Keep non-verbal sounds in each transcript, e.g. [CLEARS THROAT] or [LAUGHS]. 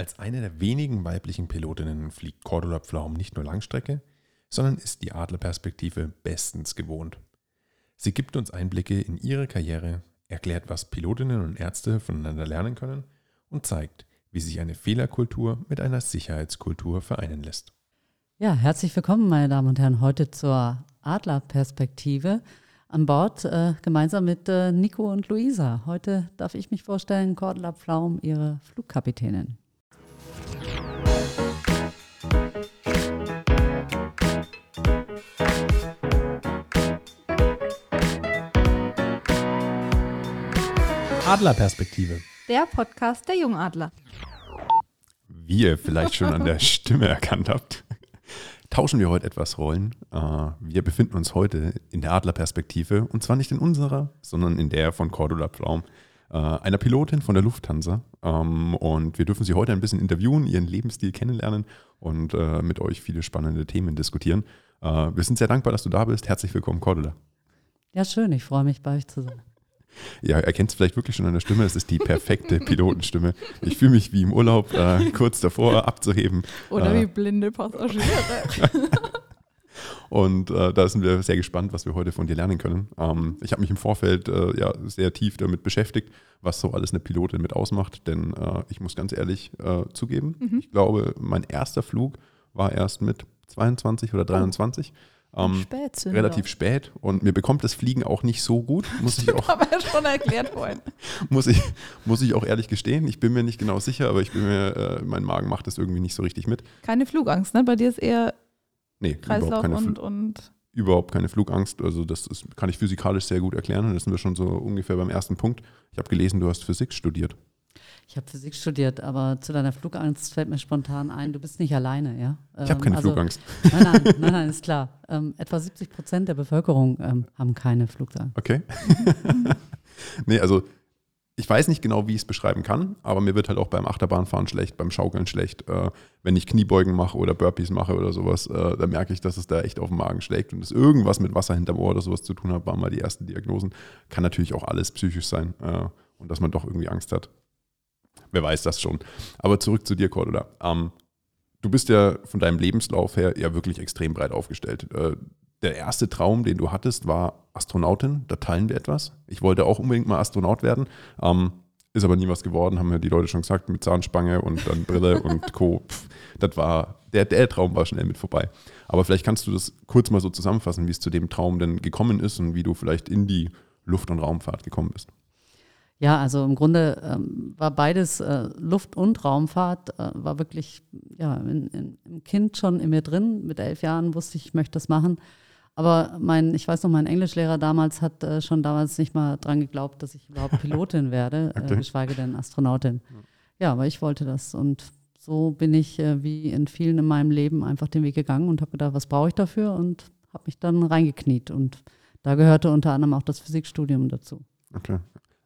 Als eine der wenigen weiblichen Pilotinnen fliegt Cordula Pflaum nicht nur Langstrecke, sondern ist die Adlerperspektive bestens gewohnt. Sie gibt uns Einblicke in ihre Karriere, erklärt, was Pilotinnen und Ärzte voneinander lernen können und zeigt, wie sich eine Fehlerkultur mit einer Sicherheitskultur vereinen lässt. Ja, herzlich willkommen, meine Damen und Herren, heute zur Adlerperspektive an Bord, äh, gemeinsam mit äh, Nico und Luisa. Heute darf ich mich vorstellen, Cordula Pflaum, ihre Flugkapitänin. Adlerperspektive. Der Podcast der Jungadler. Wie ihr vielleicht schon an der [LAUGHS] Stimme erkannt habt, tauschen wir heute etwas Rollen. Äh, wir befinden uns heute in der Adlerperspektive und zwar nicht in unserer, sondern in der von Cordula Pflaum, einer Pilotin von der Lufthansa. Ähm, und wir dürfen sie heute ein bisschen interviewen, ihren Lebensstil kennenlernen und äh, mit euch viele spannende Themen diskutieren. Wir sind sehr dankbar, dass du da bist. Herzlich willkommen, Cordula. Ja, schön. Ich freue mich, bei euch zu sein. Ja, erkennt es vielleicht wirklich schon an der Stimme. Es ist die perfekte Pilotenstimme. Ich fühle mich wie im Urlaub, äh, kurz davor abzuheben. Oder äh, wie blinde Passagiere. [LAUGHS] Und äh, da sind wir sehr gespannt, was wir heute von dir lernen können. Ähm, ich habe mich im Vorfeld äh, ja, sehr tief damit beschäftigt, was so alles eine Pilotin mit ausmacht. Denn äh, ich muss ganz ehrlich äh, zugeben, mhm. ich glaube, mein erster Flug war erst mit 22 oder 23. Oh. Ähm, relativ spät und mir bekommt das Fliegen auch nicht so gut, [LAUGHS] muss ich auch. Aber schon erklärt vorhin. [LAUGHS] muss ich, muss ich auch ehrlich gestehen. Ich bin mir nicht genau sicher, aber ich bin mir, äh, mein Magen macht das irgendwie nicht so richtig mit. Keine Flugangst, ne? Bei dir ist eher nee, Kreislauf überhaupt und, und überhaupt keine Flugangst. Also das ist, kann ich physikalisch sehr gut erklären. Das sind wir schon so ungefähr beim ersten Punkt. Ich habe gelesen, du hast Physik studiert. Ich habe Physik studiert, aber zu deiner Flugangst fällt mir spontan ein, du bist nicht alleine, ja? Ich habe keine ähm, also, Flugangst. [LAUGHS] Nein, nein, nein, nein, ist klar. Ähm, etwa 70 Prozent der Bevölkerung ähm, haben keine Flugangst. Okay. [LAUGHS] nee, also ich weiß nicht genau, wie ich es beschreiben kann, aber mir wird halt auch beim Achterbahnfahren schlecht, beim Schaukeln schlecht. Äh, wenn ich Kniebeugen mache oder Burpees mache oder sowas, äh, da merke ich, dass es da echt auf den Magen schlägt und es irgendwas mit Wasser hinterm Ohr oder sowas zu tun hat, waren mal die ersten Diagnosen. Kann natürlich auch alles psychisch sein äh, und dass man doch irgendwie Angst hat wer weiß das schon. Aber zurück zu dir, Cordula. Ähm, du bist ja von deinem Lebenslauf her ja wirklich extrem breit aufgestellt. Der erste Traum, den du hattest, war Astronautin. Da teilen wir etwas. Ich wollte auch unbedingt mal Astronaut werden. Ähm, ist aber nie was geworden, haben ja die Leute schon gesagt, mit Zahnspange und dann Brille [LAUGHS] und Co. Pff, das war, der, der Traum war schnell mit vorbei. Aber vielleicht kannst du das kurz mal so zusammenfassen, wie es zu dem Traum denn gekommen ist und wie du vielleicht in die Luft- und Raumfahrt gekommen bist. Ja, also im Grunde ähm, war beides äh, Luft- und Raumfahrt, äh, war wirklich ja, in, in, im Kind schon in mir drin. Mit elf Jahren wusste ich, ich möchte das machen. Aber mein, ich weiß noch, mein Englischlehrer damals hat äh, schon damals nicht mal dran geglaubt, dass ich überhaupt [LAUGHS] Pilotin werde, äh, okay. geschweige denn Astronautin. Ja, aber ich wollte das. Und so bin ich äh, wie in vielen in meinem Leben einfach den Weg gegangen und habe gedacht, was brauche ich dafür? Und habe mich dann reingekniet. Und da gehörte unter anderem auch das Physikstudium dazu. Okay.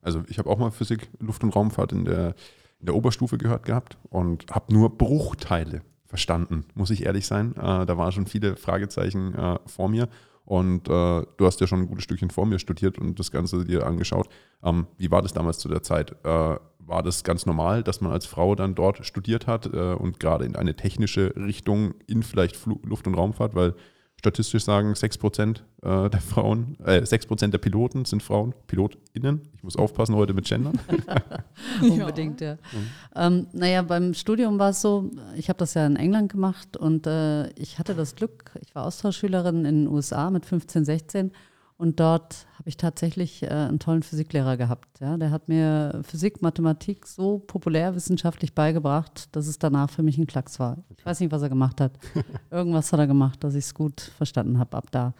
Also ich habe auch mal Physik, Luft- und Raumfahrt in der, in der Oberstufe gehört gehabt und habe nur Bruchteile verstanden, muss ich ehrlich sein. Äh, da waren schon viele Fragezeichen äh, vor mir. Und äh, du hast ja schon ein gutes Stückchen vor mir studiert und das Ganze dir angeschaut. Ähm, wie war das damals zu der Zeit? Äh, war das ganz normal, dass man als Frau dann dort studiert hat äh, und gerade in eine technische Richtung in vielleicht Fl Luft- und Raumfahrt? Weil statistisch sagen 6% äh, der Frauen, äh, 6% der Piloten sind Frauen, PilotInnen. Ich muss aufpassen heute mit Gendern. [LAUGHS] [LAUGHS] Unbedingt, ja. ja. Ähm, naja, beim Studium war es so, ich habe das ja in England gemacht und äh, ich hatte das Glück, ich war Austauschschülerin in den USA mit 15, 16 und dort habe ich tatsächlich äh, einen tollen Physiklehrer gehabt. Ja. Der hat mir Physik, Mathematik so populärwissenschaftlich beigebracht, dass es danach für mich ein Klacks war. Ich weiß nicht, was er gemacht hat. [LAUGHS] Irgendwas hat er gemacht, dass ich es gut verstanden habe ab da.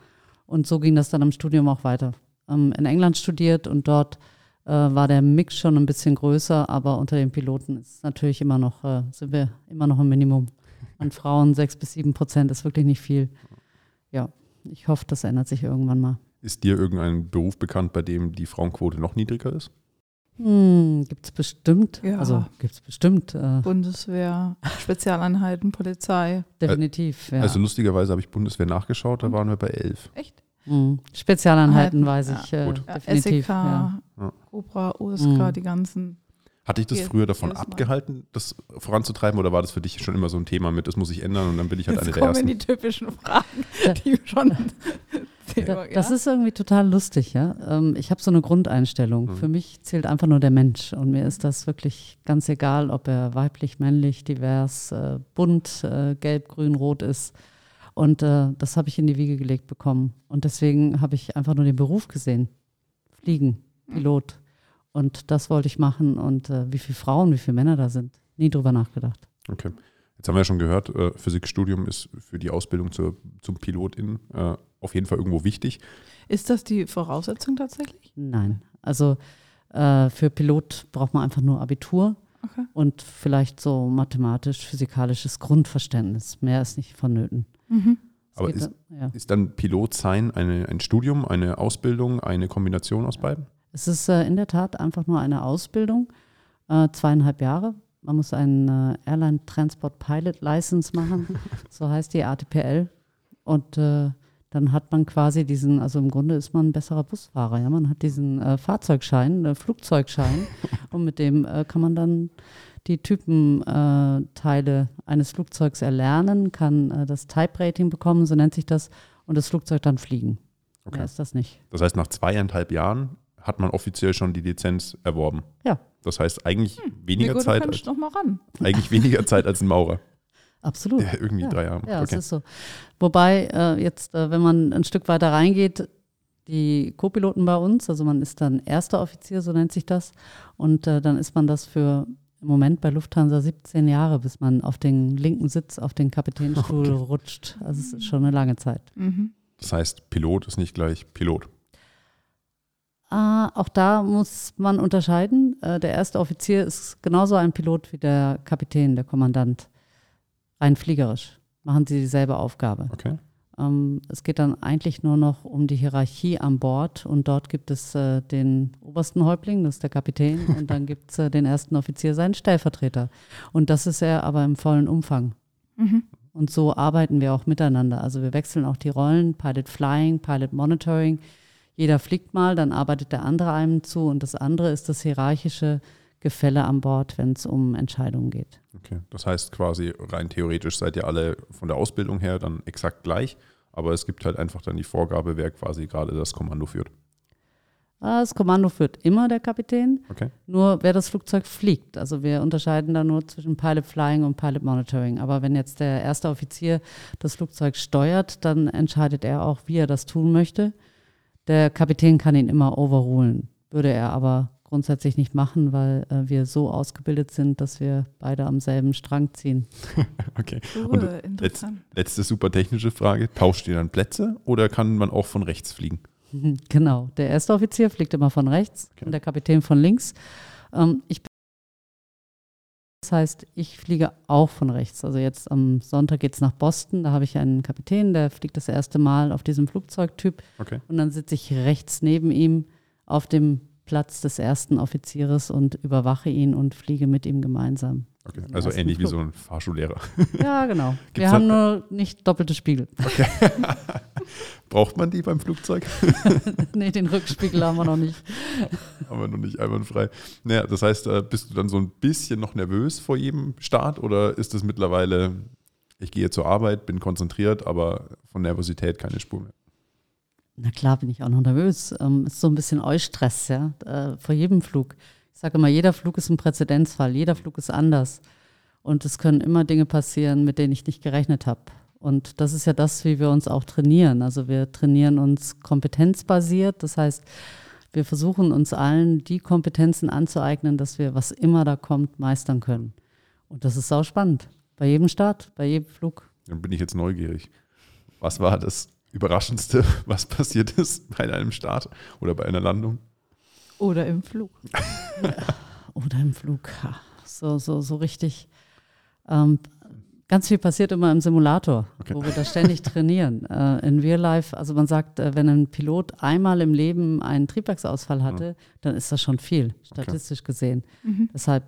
Und so ging das dann im Studium auch weiter. Ähm, in England studiert und dort äh, war der Mix schon ein bisschen größer, aber unter den Piloten ist natürlich immer noch, äh, sind wir immer noch im Minimum. An Frauen sechs bis sieben Prozent ist wirklich nicht viel. Ja, ich hoffe, das ändert sich irgendwann mal. Ist dir irgendein Beruf bekannt, bei dem die Frauenquote noch niedriger ist? Hm, gibt es bestimmt. Ja. Also gibt es bestimmt. Äh, Bundeswehr, Spezialeinheiten, Polizei. Definitiv, ja. Also lustigerweise habe ich Bundeswehr nachgeschaut, da waren wir bei elf. Echt? Hm. Spezialeinheiten weiß ich äh, Gut. definitiv. SEK, ja. Cobra, USK, hm. die ganzen. Hat dich das früher davon abgehalten, das voranzutreiben oder war das für dich schon immer so ein Thema mit, das muss ich ändern und dann bin ich halt Jetzt eine der kommen ersten? die typischen Fragen, Ja. die schon. [LAUGHS] Da, das ist irgendwie total lustig, ja. Ähm, Ich habe so eine Grundeinstellung. Mhm. Für mich zählt einfach nur der Mensch. Und mir ist das wirklich ganz egal, ob er weiblich, männlich, divers, äh, bunt, äh, gelb, grün, rot ist. Und äh, das habe ich in die Wiege gelegt bekommen. Und deswegen habe ich einfach nur den Beruf gesehen. Fliegen, Pilot. Und das wollte ich machen. Und äh, wie viele Frauen, wie viele Männer da sind. Nie drüber nachgedacht. Okay. Jetzt haben wir ja schon gehört, äh, Physikstudium ist für die Ausbildung zur, zum Pilotin äh, auf jeden Fall irgendwo wichtig. Ist das die Voraussetzung tatsächlich? Nein. Also äh, für Pilot braucht man einfach nur Abitur. Okay. und vielleicht so mathematisch-physikalisches Grundverständnis. Mehr ist nicht vonnöten. Mhm. Aber ist- da- ja. Ist dann Pilot sein eine, ein Studium, eine Ausbildung, eine Kombination aus beiden? Es ist äh, in der Tat einfach nur eine Ausbildung, äh, zweieinhalb Jahre. Man muss einen äh, Airline Transport Pilot License machen, [LAUGHS] so heißt die ATPL. Und äh, dann hat man quasi diesen, also im Grunde ist man ein besserer Busfahrer. Ja? Man hat diesen äh, Fahrzeugschein, äh, Flugzeugschein [LAUGHS] und mit dem äh, kann man dann die Typenteile äh, Teile eines Flugzeugs erlernen, kann äh, das Type Rating bekommen, so nennt sich das, und das Flugzeug dann fliegen. Okay. Mehr ist das nicht. Das heißt, nach zweieinhalb Jahren hat man offiziell schon die Lizenz erworben. Ja. Das heißt, eigentlich Wie weniger Zeit, als, noch mal ran. eigentlich weniger [LAUGHS] Zeit als ein Maurer, Absolut. der irgendwie Ja. drei Jahre. Ja, okay. es ist so. Wobei äh, jetzt, äh, wenn man ein Stück weiter reingeht, die Co-Piloten bei uns, also man ist dann erster Offizier, so nennt sich das, und äh, dann ist man das für im Moment bei Lufthansa 17 Jahre, bis man auf den linken Sitz, auf den Kapitänstuhl [LAUGHS] rutscht. Also es ist schon eine lange Zeit. Mhm. Das heißt, Pilot ist nicht gleich Pilot. Ah, auch da muss man unterscheiden. Äh, der erste Offizier ist genauso ein Pilot wie der Kapitän, der Kommandant. Rein fliegerisch machen sie dieselbe Aufgabe. Okay. Ähm, es geht dann eigentlich nur noch um die Hierarchie an Bord und dort gibt es äh, den obersten Häuptling, das ist der Kapitän, [LAUGHS] und dann gibt es äh, den ersten Offizier, seinen Stellvertreter. Und das ist er aber im vollen Umfang. Mhm. Und so arbeiten wir auch miteinander. Also wir wechseln auch die Rollen, Pilot Flying, Pilot Monitoring. Jeder fliegt mal, dann arbeitet der andere einem zu und das andere ist das hierarchische Gefälle an Bord, wenn es um Entscheidungen geht. Okay. Das heißt quasi rein theoretisch seid ihr alle von der Ausbildung her dann exakt gleich, aber es gibt halt einfach dann die Vorgabe, wer quasi gerade das Kommando führt. Ah, Das Kommando führt immer der Kapitän. Okay. Nur wer das Flugzeug fliegt. Also wir unterscheiden da nur zwischen Pilot Flying und Pilot Monitoring. Aber wenn jetzt der erste Offizier das Flugzeug steuert, dann entscheidet er auch, wie er das tun möchte. Der Kapitän kann ihn immer overrulen. Würde er aber grundsätzlich nicht machen, weil äh, wir so ausgebildet sind, dass wir beide am selben Strang ziehen. [LAUGHS] Okay. Cool, Und interessant. Letzte super technische Frage. Tauscht ihr dann Plätze oder kann man auch von rechts fliegen? [LAUGHS] Genau. Der erste Offizier fliegt immer von rechts Okay. und der Kapitän von links. Ähm, ich bin das heißt, ich fliege auch von rechts. Also jetzt am Sonntag geht es nach Boston. Da habe ich einen Kapitän, der fliegt das erste Mal auf diesem Flugzeugtyp. Okay. Und dann sitze ich rechts neben ihm auf dem Platz des ersten Offizieres und überwache ihn und fliege mit ihm gemeinsam. okay. Also ersten ähnlich wie Flug. so ein Fahrschullehrer. [LAUGHS] Ja, genau. Gibt's Wir haben nur nicht doppelte Spiegel. [LAUGHS] [LAUGHS] Braucht man die beim Flugzeug? nee, den Rückspiegel haben wir noch nicht. Aber noch nicht einwandfrei. Naja, das heißt, äh, bist du dann so ein bisschen noch nervös vor jedem Start oder ist es mittlerweile, ich gehe zur Arbeit, bin konzentriert, aber von Nervosität keine Spur mehr? Na klar bin ich auch noch nervös. Ähm, ist so ein bisschen Eustress, ja, äh, vor jedem Flug. Ich sage immer, jeder Flug ist ein Präzedenzfall, jeder Flug ist anders. Und es können immer Dinge passieren, mit denen ich nicht gerechnet habe. Und das ist ja das, wie wir uns auch trainieren. Also wir trainieren uns kompetenzbasiert. Das heißt, wir versuchen uns allen die Kompetenzen anzueignen, dass wir, was immer da kommt, meistern können. Und das ist sau spannend. Bei jedem Start, bei jedem Flug. Dann bin ich jetzt neugierig. Was war das Überraschendste, [LAUGHS] was passiert ist bei einem Start oder bei einer Landung? Oder im Flug. [LAUGHS] Oder im Flug. So, so, so richtig. Ähm, ganz viel passiert immer im Simulator, Okay. wo wir da ständig [LAUGHS] trainieren. Äh, in Real Life, also man sagt, äh, wenn ein Pilot einmal im Leben einen Triebwerksausfall hatte, dann ist das schon viel, statistisch gesehen. Mhm. Deshalb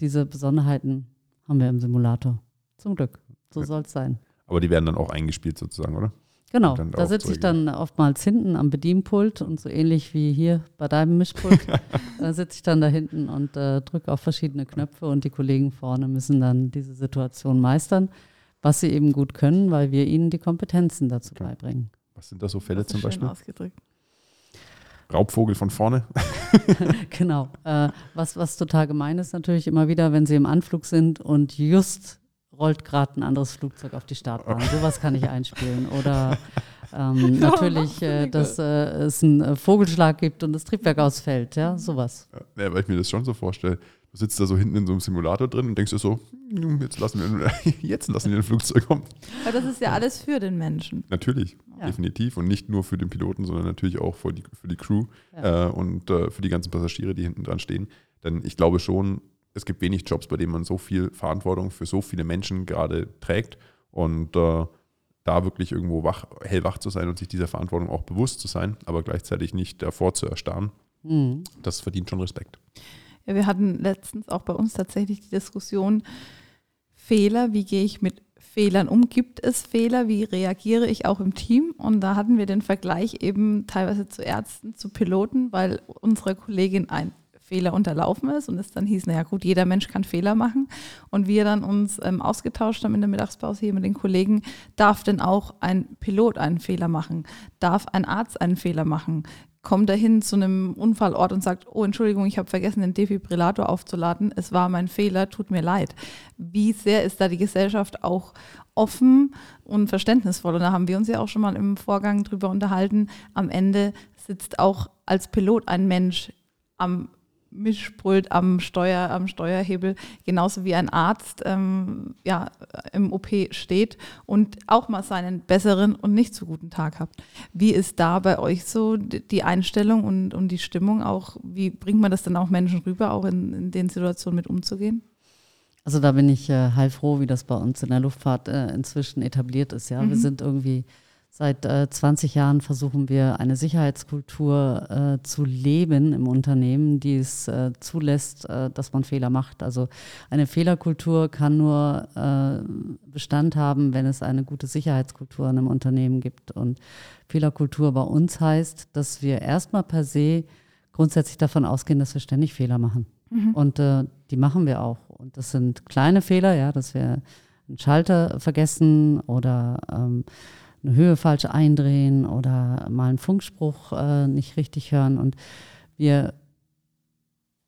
diese Besonderheiten haben wir im Simulator. Zum Glück. So Ja. soll es sein. Aber die werden dann auch eingespielt sozusagen, oder? Genau, da sitze ich dann oftmals hinten am Bedienpult und so ähnlich wie hier bei deinem Mischpult. [LAUGHS] da sitze ich dann da hinten und äh, drücke auf verschiedene Knöpfe und die Kollegen vorne müssen dann diese Situation meistern, was sie eben gut können, weil wir ihnen die Kompetenzen dazu Okay. beibringen. Was sind da so Fälle Das ist zum schön Beispiel? ausgedrückt. Raubvogel von vorne. [LAUGHS] [LAUGHS] Genau. Äh, was, was total gemein ist natürlich immer wieder, wenn sie im Anflug sind und just rollt gerade ein anderes Flugzeug auf die Startbahn. Sowas kann ich einspielen. Oder [LAUGHS] ähm, natürlich, äh, dass äh, es einen äh, Vogelschlag gibt und das Triebwerk ausfällt. Ja, sowas. Ja, weil ich mir das schon so vorstelle. Du sitzt da so hinten in so einem Simulator drin und denkst dir so, "Hm, jetzt lassen wir, [LAUGHS] jetzt lassen wir ein Flugzeug kommen. Aber das ist ja alles für den Menschen. Natürlich, Ja. definitiv. Und nicht nur für den Piloten, sondern natürlich auch für die, für die Crew Ja. äh, und äh, für die ganzen Passagiere, die hinten dran stehen. Denn ich glaube schon, es gibt wenig Jobs, bei denen man so viel Verantwortung für so viele Menschen gerade trägt. Und äh, da wirklich irgendwo wach, hellwach zu sein und sich dieser Verantwortung auch bewusst zu sein, aber gleichzeitig nicht davor zu erstarren, Mhm. das verdient schon Respekt. Ja, wir hatten letztens auch bei uns tatsächlich die Diskussion, Fehler, wie gehe ich mit Fehlern um? Gibt es Fehler? Wie reagiere ich auch im Team? Und da hatten wir den Vergleich eben teilweise zu Ärzten, zu Piloten, weil unsere Kollegin ein Fehler unterlaufen ist und es dann hieß, naja gut, jeder Mensch kann Fehler machen. Und wir dann uns ähm, ausgetauscht haben in der Mittagspause hier mit den Kollegen, darf denn auch ein Pilot einen Fehler machen? Darf ein Arzt einen Fehler machen? kommt er hin zu einem Unfallort und sagt, oh Entschuldigung, ich habe vergessen, den Defibrillator aufzuladen, es war mein Fehler, tut mir leid. Wie sehr ist da die Gesellschaft auch offen und verständnisvoll? Und da haben wir uns ja auch schon mal im Vorgang drüber unterhalten. Am Ende sitzt auch als Pilot ein Mensch am Mischpult, am Steuer, am Steuerhebel, genauso wie ein Arzt ähm, ja, im OP steht und auch mal seinen besseren und nicht so guten Tag hat. Wie ist da bei euch so die Einstellung und, und die Stimmung auch? Wie bringt man das dann auch Menschen rüber, auch in, in den Situationen mit umzugehen? Also da bin ich äh, heilfroh, wie das bei uns in der Luftfahrt äh, inzwischen etabliert ist. Ja, wir Mhm. sind irgendwie seit äh, 20 Jahren versuchen wir eine Sicherheitskultur äh, zu leben im Unternehmen, die es äh, zulässt, äh, dass man Fehler macht. Also eine Fehlerkultur kann nur äh, Bestand haben, wenn es eine gute Sicherheitskultur in einem Unternehmen gibt. Und Fehlerkultur bei uns heißt, dass wir erstmal per se grundsätzlich davon ausgehen, dass wir ständig Fehler machen. Und äh, die machen wir auch. Und das sind kleine Fehler, ja, dass wir einen Schalter vergessen oder ähm, eine Höhe falsch eindrehen oder mal einen Funkspruch äh, nicht richtig hören. Und wir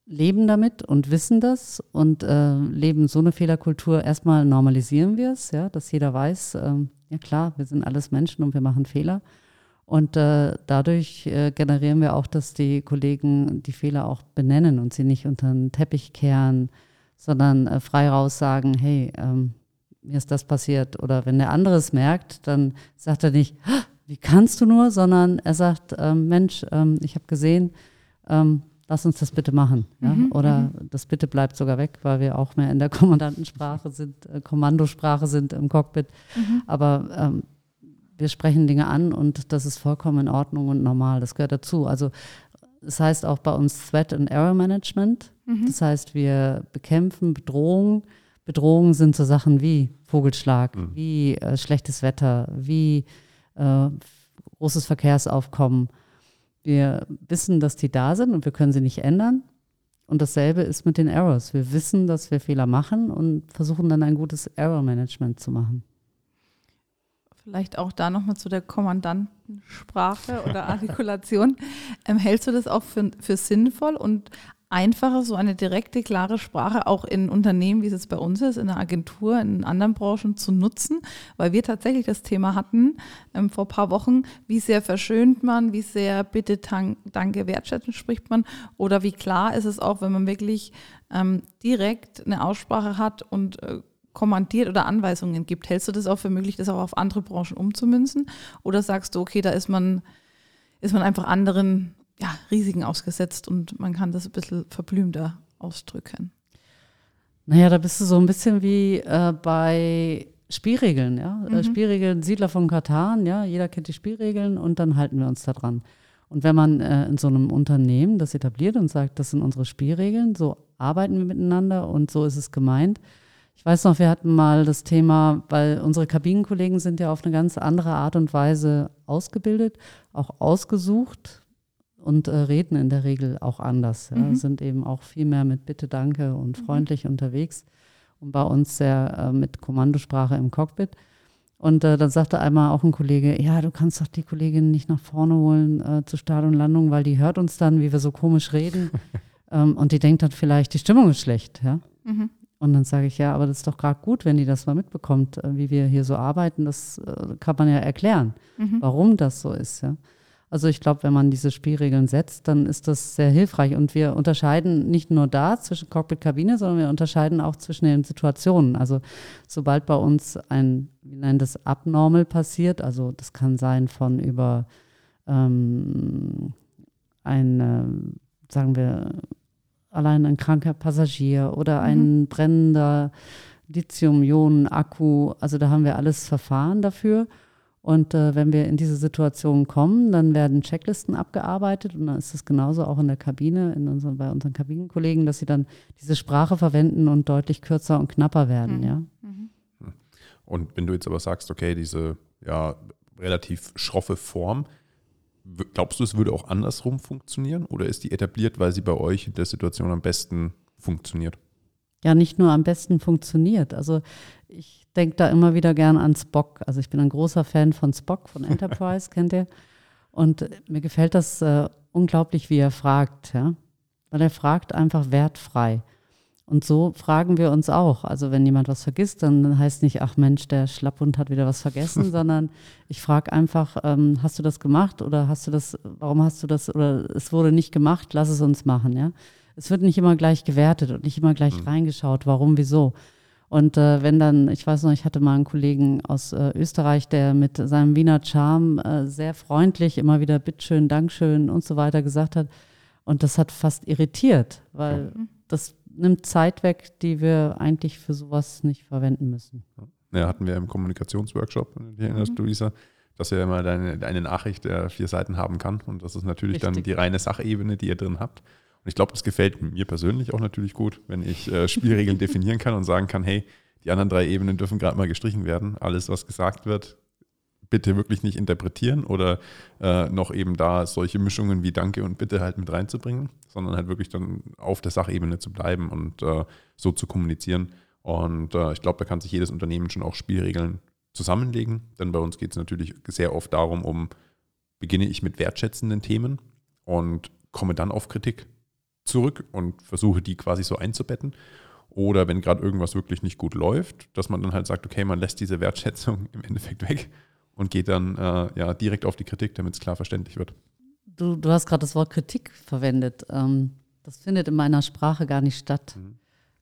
leben damit und wissen das und äh, leben so eine Fehlerkultur. Erstmal normalisieren wir es, ja, dass jeder weiß, ähm, ja klar, wir sind alles Menschen und wir machen Fehler. Und äh, dadurch äh, generieren wir auch, dass die Kollegen die Fehler auch benennen und sie nicht unter den Teppich kehren, sondern äh, frei raus sagen, hey, ähm, mir ist das passiert. Oder wenn der andere es merkt, dann sagt er nicht, "Ah, wie kannst du nur, sondern er sagt, ähm, Mensch, ähm, ich habe gesehen, ähm, lass uns das bitte machen. Ja? Mhm, Oder das bitte bleibt sogar weg, weil wir auch mehr in der Kommandantensprache sind, äh, Kommandosprache sind im Cockpit. Aber ähm, wir sprechen Dinge an und das ist vollkommen in Ordnung und normal. Das gehört dazu. Also es heißt auch bei uns Threat and Error Management. Das heißt, wir bekämpfen Bedrohungen. Bedrohungen sind so Sachen wie Vogelschlag, wie äh, schlechtes Wetter, wie äh, großes Verkehrsaufkommen. Wir wissen, dass die da sind und wir können sie nicht ändern. Und dasselbe ist mit den Errors. Wir wissen, dass wir Fehler machen und versuchen dann ein gutes Error-Management zu machen. Vielleicht auch da nochmal zu der Kommandantensprache oder Artikulation. [LAUGHS] ähm, hältst du das auch für, für sinnvoll und einfacher, so eine direkte, klare Sprache auch in Unternehmen, wie es jetzt bei uns ist, in der Agentur, in anderen Branchen zu nutzen? Weil wir tatsächlich das Thema hatten ähm, vor ein paar Wochen, wie sehr verschönt man, wie sehr bitte, danke, wertschätzend spricht man oder wie klar ist es auch, wenn man wirklich ähm, direkt eine Aussprache hat und äh, kommandiert oder Anweisungen gibt. Hältst du das auch für möglich, das auch auf andere Branchen umzumünzen? Oder sagst du, okay, da ist man, ist man einfach anderen ja, Risiken ausgesetzt und man kann das ein bisschen verblümter ausdrücken? Naja, da bist du so ein bisschen wie äh, bei Spielregeln, ja. Äh, Spielregeln, Siedler von Katan, ja, jeder kennt die Spielregeln und dann halten wir uns da dran. Und wenn man äh, in so einem Unternehmen das etabliert und sagt, das sind unsere Spielregeln, so arbeiten wir miteinander und so ist es gemeint. Ich weiß noch, wir hatten mal das Thema, weil unsere Kabinenkollegen sind ja auf eine ganz andere Art und Weise ausgebildet, auch ausgesucht und äh, reden in der Regel auch anders. Ja. Mhm. Sind eben auch viel mehr mit Bitte, Danke und mhm. freundlich mhm. unterwegs und bei uns sehr äh, mit Kommandosprache im Cockpit. Und äh, dann sagte einmal auch ein Kollege, ja, du kannst doch die Kollegin nicht nach vorne holen äh, zu Start und Landung, weil die hört uns dann, wie wir so komisch reden. [LAUGHS] ähm, und die denkt dann vielleicht, die Stimmung ist schlecht. Ja? Mhm. Und dann sage ich, ja, aber das ist doch gerade gut, wenn die das mal mitbekommt, äh, wie wir hier so arbeiten. Das äh, kann man ja erklären, mhm. warum das so ist. Ja? Also ich glaube, wenn man diese Spielregeln setzt, dann ist das sehr hilfreich. Und wir unterscheiden nicht nur da zwischen Cockpit-Kabine, sondern wir unterscheiden auch zwischen den Situationen. Also sobald bei uns ein, wir nennen das Abnormal passiert, also das kann sein von über ähm, ein, sagen wir, allein ein kranker Passagier oder ein mhm. brennender Lithium-Ionen-Akku. Also da haben wir alles Verfahren dafür. Und äh, wenn wir in diese Situation kommen, dann werden Checklisten abgearbeitet und dann ist es genauso auch in der Kabine, in unseren, bei unseren Kabinenkollegen, dass sie dann diese Sprache verwenden und deutlich kürzer und knapper werden, mhm. ja. Mhm. Und wenn du jetzt aber sagst, okay, diese ja relativ schroffe Form, glaubst du, es würde auch andersrum funktionieren oder ist die etabliert, weil sie bei euch in der Situation am besten funktioniert? Ja, nicht nur am besten funktioniert. Also ich denke da immer wieder gern an Spock. Also ich bin ein großer Fan von Spock, von [LAUGHS] Enterprise, kennt ihr? Und mir gefällt das äh, unglaublich, wie er fragt, ja. Weil er fragt einfach wertfrei. Und so fragen wir uns auch. Also wenn jemand was vergisst, dann heißt nicht, ach Mensch, der Schlapphund hat wieder was vergessen, [LAUGHS] sondern ich frage einfach, ähm, hast du das gemacht oder hast du das, warum hast du das oder es wurde nicht gemacht, lass es uns machen, ja. Es wird nicht immer gleich gewertet und nicht immer gleich mhm. reingeschaut, warum, wieso. Und äh, wenn dann, ich weiß noch, ich hatte mal einen Kollegen aus äh, Österreich, der mit seinem Wiener Charme äh, sehr freundlich immer wieder Bitteschön, Dankeschön und so weiter gesagt hat. Und das hat fast irritiert, weil mhm. das nimmt Zeit weg, die wir eigentlich für sowas nicht verwenden müssen. Ja, hatten wir im Kommunikationsworkshop, die erinnerst mhm. du, Lisa, dass er immer deine, eine Nachricht der vier Seiten haben kann. Und das ist natürlich Richtig. dann die reine Sachebene, die ihr drin habt. Und ich glaube, das gefällt mir persönlich auch natürlich gut, wenn ich äh, Spielregeln [LAUGHS] definieren kann und sagen kann, hey, die anderen drei Ebenen dürfen gerade mal gestrichen werden. Alles, was gesagt wird, bitte wirklich nicht interpretieren oder äh, noch eben da solche Mischungen wie Danke und Bitte halt mit reinzubringen, sondern halt wirklich dann auf der Sachebene zu bleiben und äh, so zu kommunizieren. Und äh, ich glaube, da kann sich jedes Unternehmen schon auch Spielregeln zusammenlegen, denn bei uns geht es natürlich sehr oft darum, um, beginne ich mit wertschätzenden Themen und komme dann auf Kritik zurück und versuche die quasi so einzubetten. Oder wenn gerade irgendwas wirklich nicht gut läuft, dass man dann halt sagt, okay, man lässt diese Wertschätzung [LAUGHS] im Endeffekt weg und geht dann äh, ja direkt auf die Kritik, damit es klar verständlich wird. Du, du hast gerade das Wort Kritik verwendet. Ähm, das findet in meiner Sprache gar nicht statt. Mhm.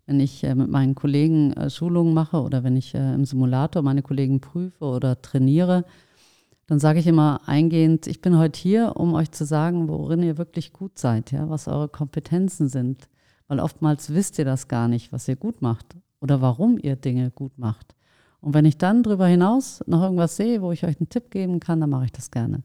Wenn ich äh, mit meinen Kollegen äh, Schulungen mache oder wenn ich äh, im Simulator meine Kollegen prüfe oder trainiere, dann sage ich immer eingehend, ich bin heute hier, um euch zu sagen, worin ihr wirklich gut seid, ja, was eure Kompetenzen sind. Weil oftmals wisst ihr das gar nicht, was ihr gut macht oder warum ihr Dinge gut macht. Und wenn ich dann darüber hinaus noch irgendwas sehe, wo ich euch einen Tipp geben kann, dann mache ich das gerne.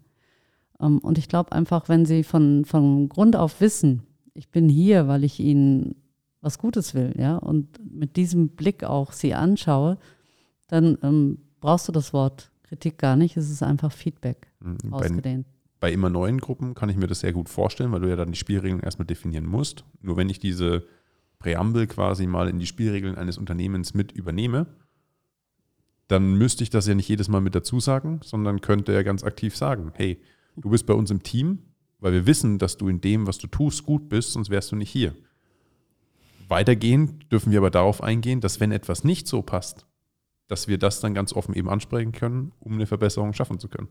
Ähm, und ich glaube einfach, wenn Sie von, von Grund auf wissen, ich bin hier, weil ich Ihnen was Gutes will, ja, und mit diesem Blick auch Sie anschaue, dann ähm, brauchst du das Wort Kritik gar nicht, es ist einfach Feedback mhm. ausgedehnt. Bei, bei immer neuen Gruppen kann ich mir das sehr gut vorstellen, weil du ja dann die Spielregeln erstmal definieren musst. Nur wenn ich diese Präambel quasi mal in die Spielregeln eines Unternehmens mit übernehme, dann müsste ich das ja nicht jedes Mal mit dazu sagen, sondern könnte ja ganz aktiv sagen, hey, du bist bei uns im Team, weil wir wissen, dass du in dem, was du tust, gut bist, sonst wärst du nicht hier. Weitergehend dürfen wir aber darauf eingehen, dass wenn etwas nicht so passt, dass wir das dann ganz offen eben ansprechen können, um eine Verbesserung schaffen zu können.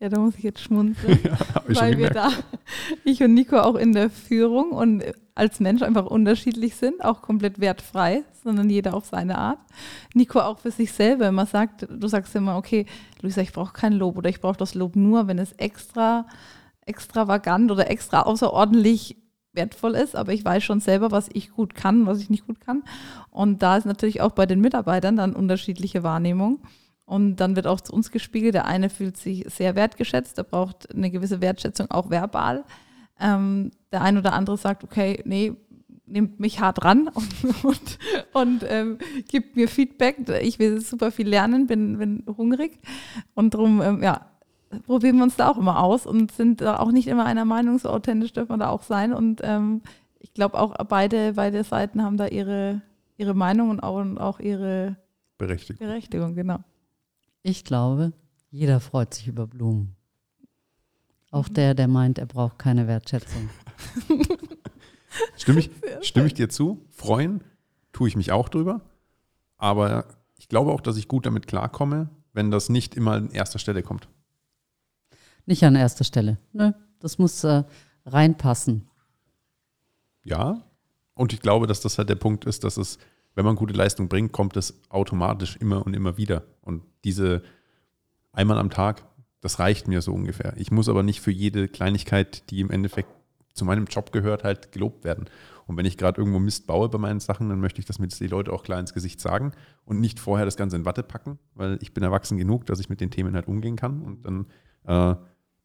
Ja, da muss ich jetzt schmunzeln, [LAUGHS] ja, weil wir da, [LAUGHS] ich und Nico auch in der Führung und als Mensch einfach unterschiedlich sind, auch komplett wertfrei, sondern jeder auf seine Art. Nico auch für sich selber immer sagt, du sagst immer, okay, Luisa, ich brauche kein Lob oder ich brauche das Lob nur, wenn es extra extravagant oder extra außerordentlich wertvoll ist, aber ich weiß schon selber, was ich gut kann, was ich nicht gut kann. Und da ist natürlich auch bei den Mitarbeitern dann unterschiedliche Wahrnehmung. Und dann wird auch zu uns gespiegelt, der eine fühlt sich sehr wertgeschätzt, der braucht eine gewisse Wertschätzung auch verbal. Ähm, der eine oder andere sagt, okay, nee, nimmt mich hart ran [LAUGHS] und, und, und ähm, gibt mir Feedback. Ich will super viel lernen, bin, bin hungrig und darum, ähm, ja, probieren wir uns da auch immer aus und sind da auch nicht immer einer Meinung, so authentisch dürfen wir da auch sein. Und ähm, ich glaube auch beide, beide Seiten haben da ihre, ihre Meinung und auch, und auch ihre Berechtigung. Berechtigung, genau. Ich glaube, jeder freut sich über Blumen. Auch der, der meint, er braucht keine Wertschätzung. [LAUGHS] stimme, ich, stimme ich dir zu? Freuen tue ich mich auch drüber. Aber ich glaube auch, dass ich gut damit klarkomme, wenn das nicht immer an erster Stelle kommt. Nicht an erster Stelle. Nö, das muss äh, reinpassen. Ja. Und ich glaube, dass das halt der Punkt ist, dass es, wenn man gute Leistung bringt, kommt es automatisch immer und immer wieder. Und diese einmal am Tag das reicht mir so ungefähr. Ich muss aber nicht für jede Kleinigkeit, die im Endeffekt zu meinem Job gehört, halt gelobt werden. Und wenn ich gerade irgendwo Mist baue bei meinen Sachen, dann möchte ich das mit die Leute auch klar ins Gesicht sagen und nicht vorher das Ganze in Watte packen, weil ich bin erwachsen genug, dass ich mit den Themen halt umgehen kann. Und dann äh,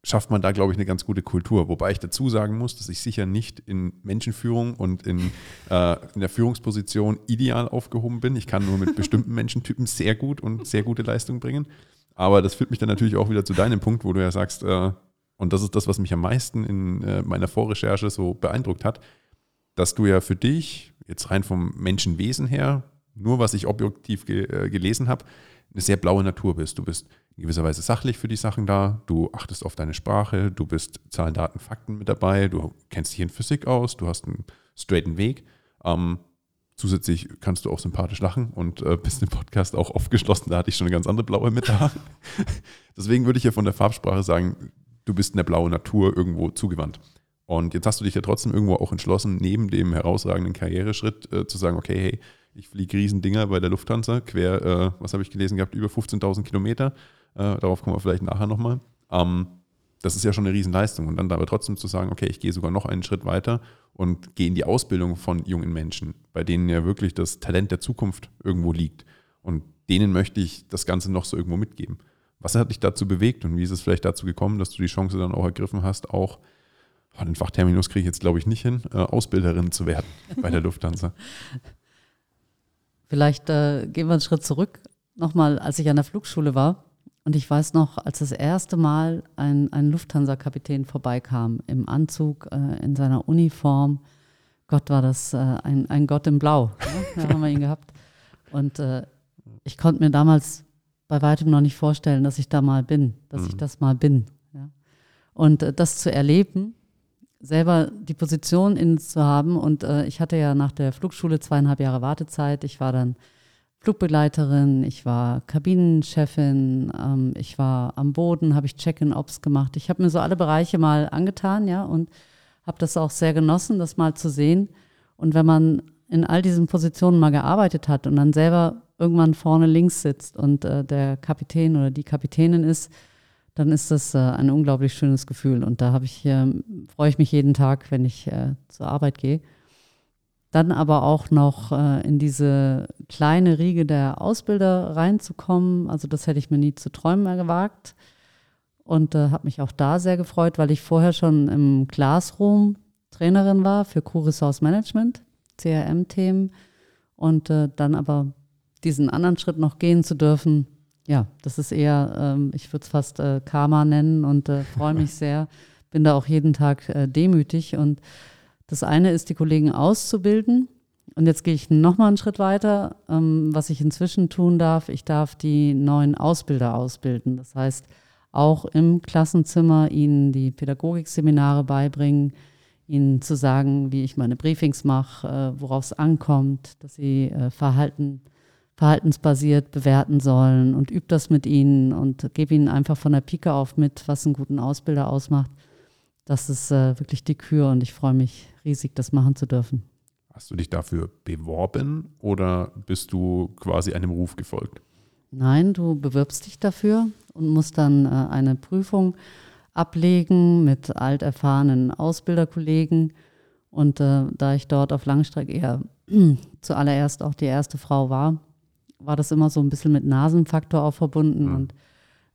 schafft man da, glaube ich, eine ganz gute Kultur. Wobei ich dazu sagen muss, dass ich sicher nicht in Menschenführung und in, [LAUGHS] äh, in der Führungsposition ideal aufgehoben bin. Ich kann nur mit bestimmten Menschentypen sehr gut und sehr gute Leistung bringen. Aber das führt mich dann natürlich auch wieder zu deinem Punkt, wo du ja sagst, äh, und das ist das, was mich am meisten in äh, meiner Vorrecherche so beeindruckt hat, dass du ja für dich, jetzt rein vom Menschenwesen her, nur was ich objektiv ge äh, gelesen habe, eine sehr blaue Natur bist. Du bist in gewisser Weise sachlich für die Sachen da, du achtest auf deine Sprache, du bist Zahlen, Daten, Fakten mit dabei, du kennst dich in Physik aus, du hast einen straighten Weg. Ähm, Zusätzlich kannst du auch sympathisch lachen und äh, bist im Podcast auch aufgeschlossen. Da hatte ich schon eine ganz andere blaue mit da. [LAUGHS] Deswegen würde ich ja von der Farbsprache sagen, du bist in der blauen Natur irgendwo zugewandt. Und jetzt hast du dich ja trotzdem irgendwo auch entschlossen, neben dem herausragenden Karriereschritt äh, zu sagen, okay, hey, ich fliege Riesendinger bei der Lufthansa, quer, äh, was habe ich gelesen gehabt, über 15.000 Kilometer. Äh, darauf kommen wir vielleicht nachher nochmal. Ähm, das ist ja schon eine Riesenleistung. Und dann aber trotzdem zu sagen, okay, ich gehe sogar noch einen Schritt weiter und gehe in die Ausbildung von jungen Menschen, bei denen ja wirklich das Talent der Zukunft irgendwo liegt. Und denen möchte ich das Ganze noch so irgendwo mitgeben. Was hat dich dazu bewegt und wie ist es vielleicht dazu gekommen, dass du die Chance dann auch ergriffen hast, auch, oh, den Fachterminus kriege ich jetzt glaube ich nicht hin, äh, Ausbilderin zu werden bei der Lufthansa? [LAUGHS] Vielleicht äh, gehen wir einen Schritt zurück. Nochmal, als ich an der Flugschule war, und ich weiß noch, als das erste Mal ein, ein Lufthansa-Kapitän vorbeikam, im Anzug, äh, in seiner Uniform. Gott, war das äh, ein, ein Gott im Blau. Ne? Da haben wir ihn gehabt. Und äh, ich konnte mir damals bei weitem noch nicht vorstellen, dass ich da mal bin, dass mhm. ich das mal bin. Ja? Und äh, das zu erleben, selber die Position in zu haben. Und äh, ich hatte ja nach der Flugschule zweieinhalb Jahre Wartezeit. Ich war dann Flugbegleiterin, ich war Kabinenchefin, ähm, ich war am Boden, habe ich Check-in-Ops gemacht. Ich habe mir so alle Bereiche mal angetan, ja, und habe das auch sehr genossen, das mal zu sehen. Und wenn man in all diesen Positionen mal gearbeitet hat und dann selber irgendwann vorne links sitzt und äh, der Kapitän oder die Kapitänin ist, dann ist das äh, ein unglaublich schönes Gefühl. Und da habe ich, äh, freue ich mich jeden Tag, wenn ich äh, zur Arbeit gehe. Dann aber auch noch äh, in diese kleine Riege der Ausbilder reinzukommen. Also das hätte ich mir nie zu träumen gewagt. Und äh, habe mich auch da sehr gefreut, weil ich vorher schon im Classroom Trainerin war für Crew Resource Management, CRM-Themen. Und äh, dann aber diesen anderen Schritt noch gehen zu dürfen, ja, das ist eher, ähm, ich würde es fast äh, Karma nennen und äh, freue mich [LAUGHS] sehr. Bin da auch jeden Tag äh, demütig und das eine ist, die Kollegen auszubilden. Und jetzt gehe ich nochmal einen Schritt weiter, ähm, was ich inzwischen tun darf. Ich darf die neuen Ausbilder ausbilden. Das heißt, auch im Klassenzimmer ihnen die Pädagogikseminare beibringen, ihnen zu sagen, wie ich meine Briefings mache, äh, worauf es ankommt, dass sie äh, Verhalten, verhaltensbasiert bewerten sollen und übe das mit ihnen und gebe ihnen einfach von der Pike auf mit, was einen guten Ausbilder ausmacht. Das ist äh, wirklich die Kür und ich freue mich riesig, das machen zu dürfen. Hast du dich dafür beworben oder bist du quasi einem Ruf gefolgt? Nein, du bewirbst dich dafür und musst dann äh, eine Prüfung ablegen mit alterfahrenen Ausbilderkollegen. Und äh, da ich dort auf Langstrecke eher [CLEARS THROAT] zuallererst auch die erste Frau war, war das immer so ein bisschen mit Nasenfaktor auch verbunden mhm. und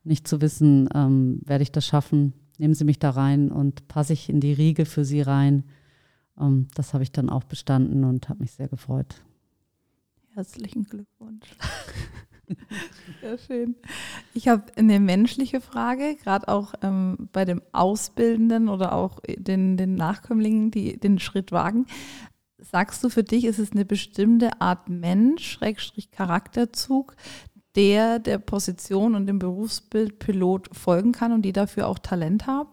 nicht zu wissen, ähm, werde ich das schaffen, nehmen Sie mich da rein und passe ich in die Riege für Sie rein. Ähm, das habe ich dann auch bestanden und habe mich sehr gefreut. Herzlichen Glückwunsch. [LAUGHS] Sehr schön. Ich habe eine menschliche Frage, gerade auch ähm, bei dem Ausbildenden oder auch den, den Nachkömmlingen, die den Schritt wagen. Sagst du, für dich ist es eine bestimmte Art Mensch, Schrägstrich Charakterzug, der der Position und dem Berufsbild Pilot folgen kann und die dafür auch Talent haben?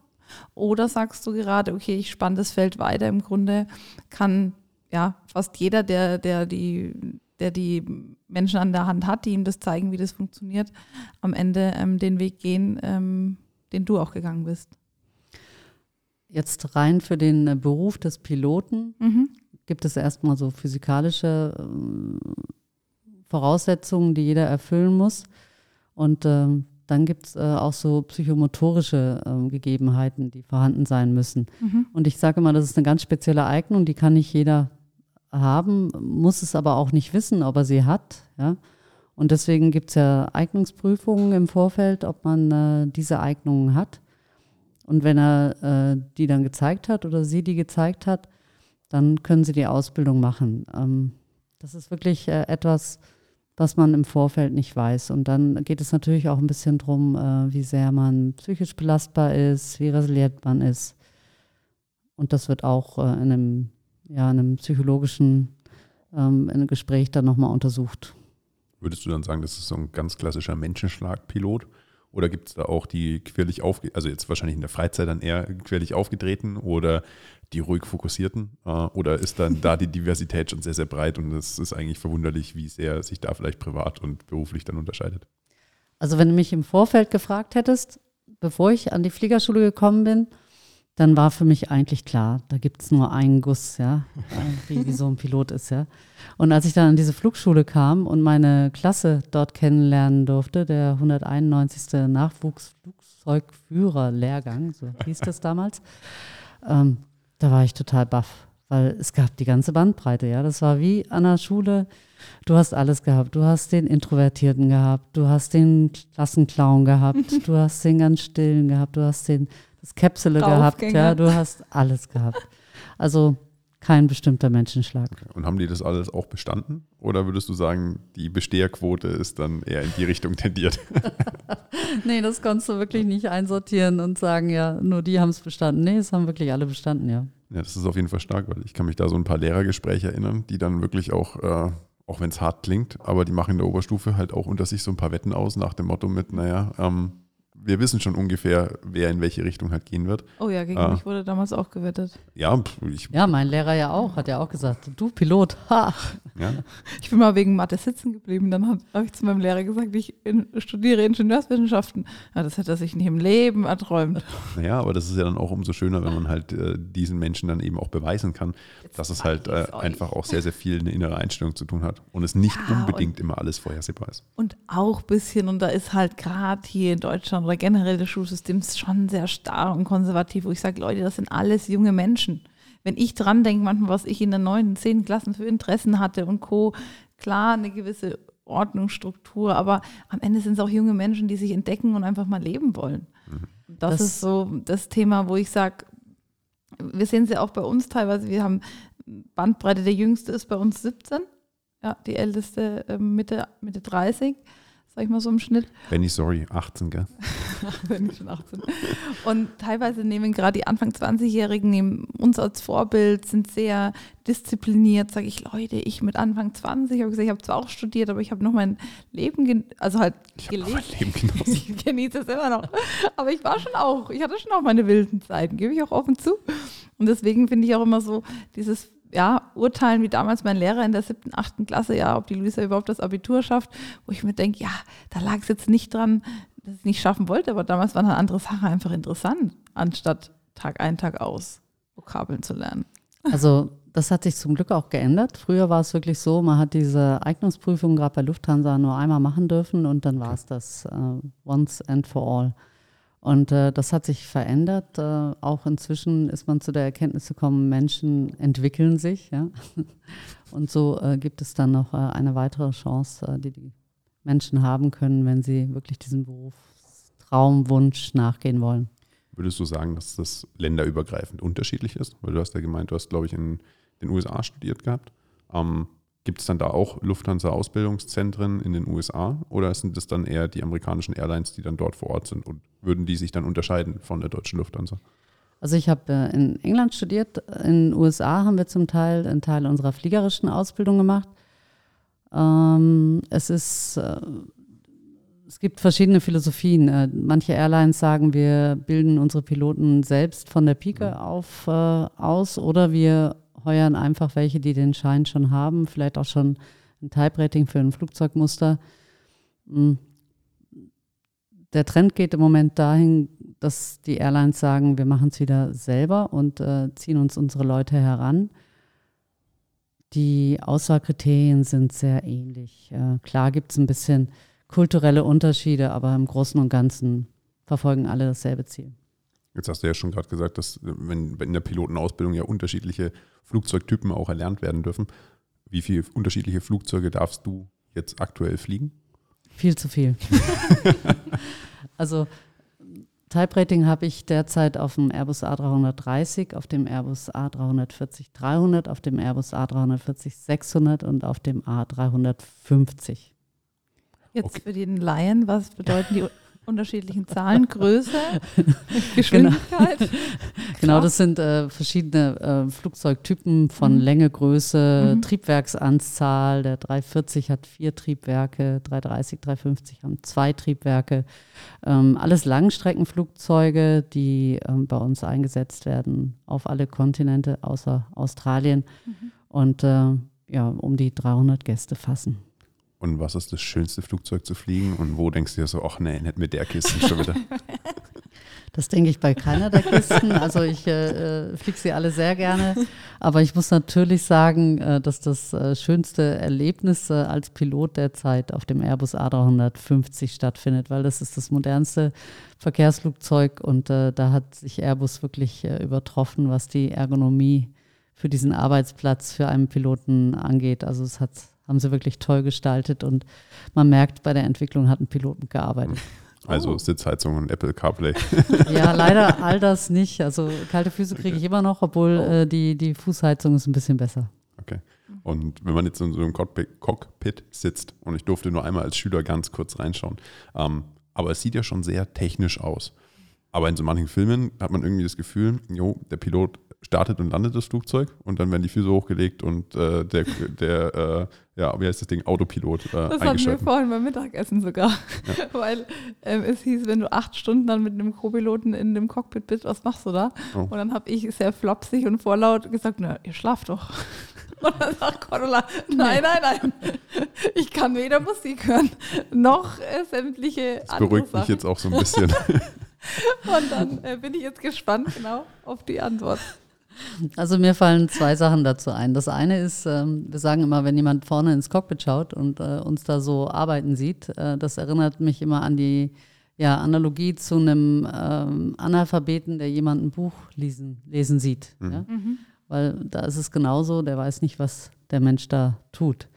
Oder sagst du gerade, okay, ich spanne das Feld weiter, im Grunde kann ja fast jeder, der, der die der die Menschen an der Hand hat, die ihm das zeigen, wie das funktioniert, am Ende ähm, den Weg gehen, ähm, den du auch gegangen bist. Jetzt rein für den äh, Beruf des Piloten mhm. Gibt es erstmal so physikalische äh, Voraussetzungen, die jeder erfüllen muss. Und ähm, dann gibt es äh, auch so psychomotorische äh, Gegebenheiten, die vorhanden sein müssen. Mhm. Und ich sage immer, das ist eine ganz spezielle Eignung, die kann nicht jeder haben, muss es aber auch nicht wissen, ob er sie hat. Ja? Und deswegen gibt es ja Eignungsprüfungen im Vorfeld, ob man äh, diese Eignungen hat. Und wenn er äh, die dann gezeigt hat oder sie die gezeigt hat, dann können sie die Ausbildung machen. Ähm, das ist wirklich äh, etwas, was man im Vorfeld nicht weiß. Und dann geht es natürlich auch ein bisschen darum, äh, wie sehr man psychisch belastbar ist, wie resilient man ist. Und das wird auch äh, in einem ja, in einem psychologischen ähm, in einem Gespräch dann nochmal untersucht. Würdest du dann sagen, das ist so ein ganz klassischer Menschenschlagpilot? Oder gibt es da auch die quirlig aufge, also jetzt wahrscheinlich in der Freizeit dann eher quirlig aufgetreten oder die ruhig fokussierten? Äh, oder ist dann da die [LAUGHS] Diversität schon sehr, sehr breit und es ist eigentlich verwunderlich, wie sehr sich da vielleicht privat und beruflich dann unterscheidet? Also wenn du mich im Vorfeld gefragt hättest, bevor ich an die Fliegerschule gekommen bin, dann war für mich eigentlich klar, da gibt es nur einen Guss, ja, [LAUGHS] wie, wie, so ein Pilot ist, ja. Und als ich dann an diese Flugschule kam und meine Klasse dort kennenlernen durfte, der 191. Nachwuchsflugzeugführer-Lehrgang, so hieß das damals, ähm, da war ich total baff, weil es gab die ganze Bandbreite, ja. Das war wie an der Schule, du hast alles gehabt. Du hast den Introvertierten gehabt, du hast den Klassenclown gehabt, [LAUGHS] du hast den ganz Stillen gehabt, du hast den das Käpsele gehabt, ja, du hast alles gehabt. Also kein bestimmter Menschenschlag. Okay. Und haben die das alles auch bestanden? Oder würdest du sagen, die Besteherquote ist dann eher in die Richtung tendiert? [LAUGHS] nee, das konntest du wirklich nicht einsortieren und sagen, ja, nur die haben es bestanden. Nee, es haben wirklich alle bestanden, ja. Ja, das ist auf jeden Fall stark, weil ich kann mich da so ein paar Lehrergespräche erinnern, die dann wirklich auch, äh, auch wenn es hart klingt, aber die machen in der Oberstufe halt auch unter sich so ein paar Wetten aus nach dem Motto mit, naja, ähm, wir wissen schon ungefähr, wer in welche Richtung halt gehen wird. Oh ja, gegen äh, mich wurde damals auch gewettet. Ja, ich, ja, mein Lehrer ja auch, hat ja auch gesagt, du Pilot, ha. Ja. [LAUGHS] Ich bin mal wegen Mathe sitzen geblieben. Dann habe ich zu meinem Lehrer gesagt, ich in, studiere Ingenieurswissenschaften. Ja, das hätte er sich nicht im Leben erträumt. Naja, aber das ist ja dann auch umso schöner, wenn man halt äh, diesen Menschen dann eben auch beweisen kann, Jetzt dass es halt äh, einfach auch sehr, sehr viel eine innere Einstellung zu tun hat und es nicht ja, unbedingt immer alles vorhersehbar ist. Und auch ein bisschen, und da ist halt gerade hier in Deutschland oder generell das Schulsystem schon sehr starr und konservativ, wo ich sage, Leute, das sind alles junge Menschen. Wenn ich dran denke, manchmal, was ich in den neuen, zehn Klassen für Interessen hatte und Co., klar, eine gewisse Ordnungsstruktur, aber am Ende sind es auch junge Menschen, die sich entdecken und einfach mal leben wollen. Mhm. Das, das, ist so das Thema, wo ich sage, wir sehen es ja auch bei uns teilweise, wir haben Bandbreite, der jüngste ist bei uns 17, ja, die älteste äh, Mitte, Mitte 30 sag ich mal so im Schnitt. Wenn nicht, sorry, 18, gell? [LAUGHS] Wenn nicht schon 18. Und teilweise nehmen gerade die Anfang 20-Jährigen nehmen uns als Vorbild, sind sehr diszipliniert, sage ich, Leute, ich mit Anfang 20, habe gesagt, ich habe zwar auch studiert, aber ich habe noch mein Leben, also halt ich gelebt. Mein Leben genossen. [LAUGHS] ich genieße es immer noch. Aber ich war schon auch, ich hatte schon auch meine wilden Zeiten, gebe ich auch offen zu. Und deswegen finde ich auch immer so dieses ja, urteilen wie damals mein Lehrer in der siebten, achten Klasse, ja, ob die Luisa überhaupt das Abitur schafft, wo ich mir denke, ja, da lag es jetzt nicht dran, dass ich nicht schaffen wollte, aber damals war eine andere Sache einfach interessant, anstatt Tag ein, Tag aus Vokabeln zu lernen. Also das hat sich zum Glück auch geändert. Früher war es wirklich so, man hat diese Eignungsprüfung gerade bei Lufthansa nur einmal machen dürfen und dann war es das uh, once and for all. Und äh, das hat sich verändert. Äh, auch inzwischen ist man zu der Erkenntnis gekommen, Menschen entwickeln sich. Ja? [LAUGHS] Und so äh, gibt es dann noch äh, eine weitere Chance, äh, die die Menschen haben können, wenn sie wirklich diesem Berufstraumwunsch nachgehen wollen. Würdest du sagen, dass das länderübergreifend unterschiedlich ist? Weil du hast ja gemeint, du hast, glaube ich, in den USA studiert gehabt. Ähm, Gibt es dann da auch Lufthansa-Ausbildungszentren in den USA oder sind das dann eher die amerikanischen Airlines, die dann dort vor Ort sind und würden die sich dann unterscheiden von der deutschen Lufthansa? Also ich habe äh, in England studiert, in den USA haben wir zum Teil einen Teil unserer fliegerischen Ausbildung gemacht. Ähm, es ist, äh, es gibt verschiedene Philosophien. Äh, manche Airlines sagen, wir bilden unsere Piloten selbst von der Pike mhm. auf aus oder wir heuern einfach welche, die den Schein schon haben, vielleicht auch schon ein Type-Rating für ein Flugzeugmuster. Hm. Der Trend geht im Moment dahin, dass die Airlines sagen, wir machen es wieder selber und äh, ziehen uns unsere Leute heran. Die Auswahlkriterien sind sehr ähnlich. Äh, klar gibt es ein bisschen kulturelle Unterschiede, aber im Großen und Ganzen verfolgen alle dasselbe Ziel. Jetzt hast du ja schon gerade gesagt, dass wenn in der Pilotenausbildung ja unterschiedliche Flugzeugtypen auch erlernt werden dürfen. Wie viele unterschiedliche Flugzeuge darfst du jetzt aktuell fliegen? Viel zu viel. [LAUGHS] also Type Rating habe ich derzeit auf dem Airbus A330, auf dem Airbus A340-300, auf dem Airbus A340-600 und auf dem A350. Jetzt okay. für den Laien, was bedeuten die [LAUGHS] unterschiedlichen Zahlen, Größe, [LAUGHS] Geschwindigkeit. [LAUGHS] Genau, genau das sind äh, verschiedene äh, Flugzeugtypen von mhm. Länge, Größe, mhm. Triebwerksanzahl. Der 340 hat vier Triebwerke, 330, 350 haben zwei Triebwerke. Ähm, alles Langstreckenflugzeuge, die ähm, bei uns eingesetzt werden auf alle Kontinente außer Australien mhm. und äh, ja, um die 300 Gäste fassen. Und was ist das schönste Flugzeug zu fliegen? Und wo denkst du dir so, ach nee, nicht mit der Kiste schon wieder? [LAUGHS] Das denke ich bei keiner der Kisten. Also ich äh, äh, fliege sie alle sehr gerne. Aber ich muss natürlich sagen, äh, dass das äh, schönste Erlebnis äh, als Pilot derzeit auf dem Airbus A350 stattfindet, weil das ist das modernste Verkehrsflugzeug und äh, da hat sich Airbus wirklich übertroffen, was die Ergonomie für diesen Arbeitsplatz für einen Piloten angeht. Also es hat haben sie wirklich toll gestaltet und man merkt, bei der Entwicklung hat ein Piloten gearbeitet. Also oh. Sitzheizung und Apple CarPlay. Ja, [LAUGHS] leider all das nicht. Also kalte Füße kriege okay. ich immer noch, obwohl oh. äh, die, die Fußheizung ist ein bisschen besser. Okay. Und wenn man jetzt in so einem Cockpit sitzt und ich durfte nur einmal als Schüler ganz kurz reinschauen, ähm, aber es sieht ja schon sehr technisch aus. Aber in so manchen Filmen hat man irgendwie das Gefühl, jo, der Pilot startet und landet das Flugzeug und dann werden die Füße hochgelegt und äh, der, der äh, ja, wie heißt das Ding, Autopilot äh, Das hatten wir vorhin beim Mittagessen sogar, ja. [LAUGHS] weil ähm, es hieß, wenn du acht Stunden dann mit einem Co-Piloten in dem Cockpit bist, was machst du da? Oh. Und dann habe ich sehr flopsig und vorlaut gesagt, na, ihr schlaft doch. [LAUGHS] Und dann sagt Cordula, nein, nein, nein, [LAUGHS] ich kann weder Musik hören, noch äh, sämtliche Das beruhigt mich jetzt auch so ein bisschen. und dann äh, bin ich jetzt gespannt genau auf die Antwort. Also mir fallen zwei Sachen dazu ein. Das eine ist, ähm, wir sagen immer, wenn jemand vorne ins Cockpit schaut und äh, uns da so arbeiten sieht, äh, das erinnert mich immer an die ja, Analogie zu einem ähm, Analphabeten, der jemand ein Buch lesen, lesen sieht. Mhm. Ja? Mhm. Weil da ist es genauso, der weiß nicht, was der Mensch da tut.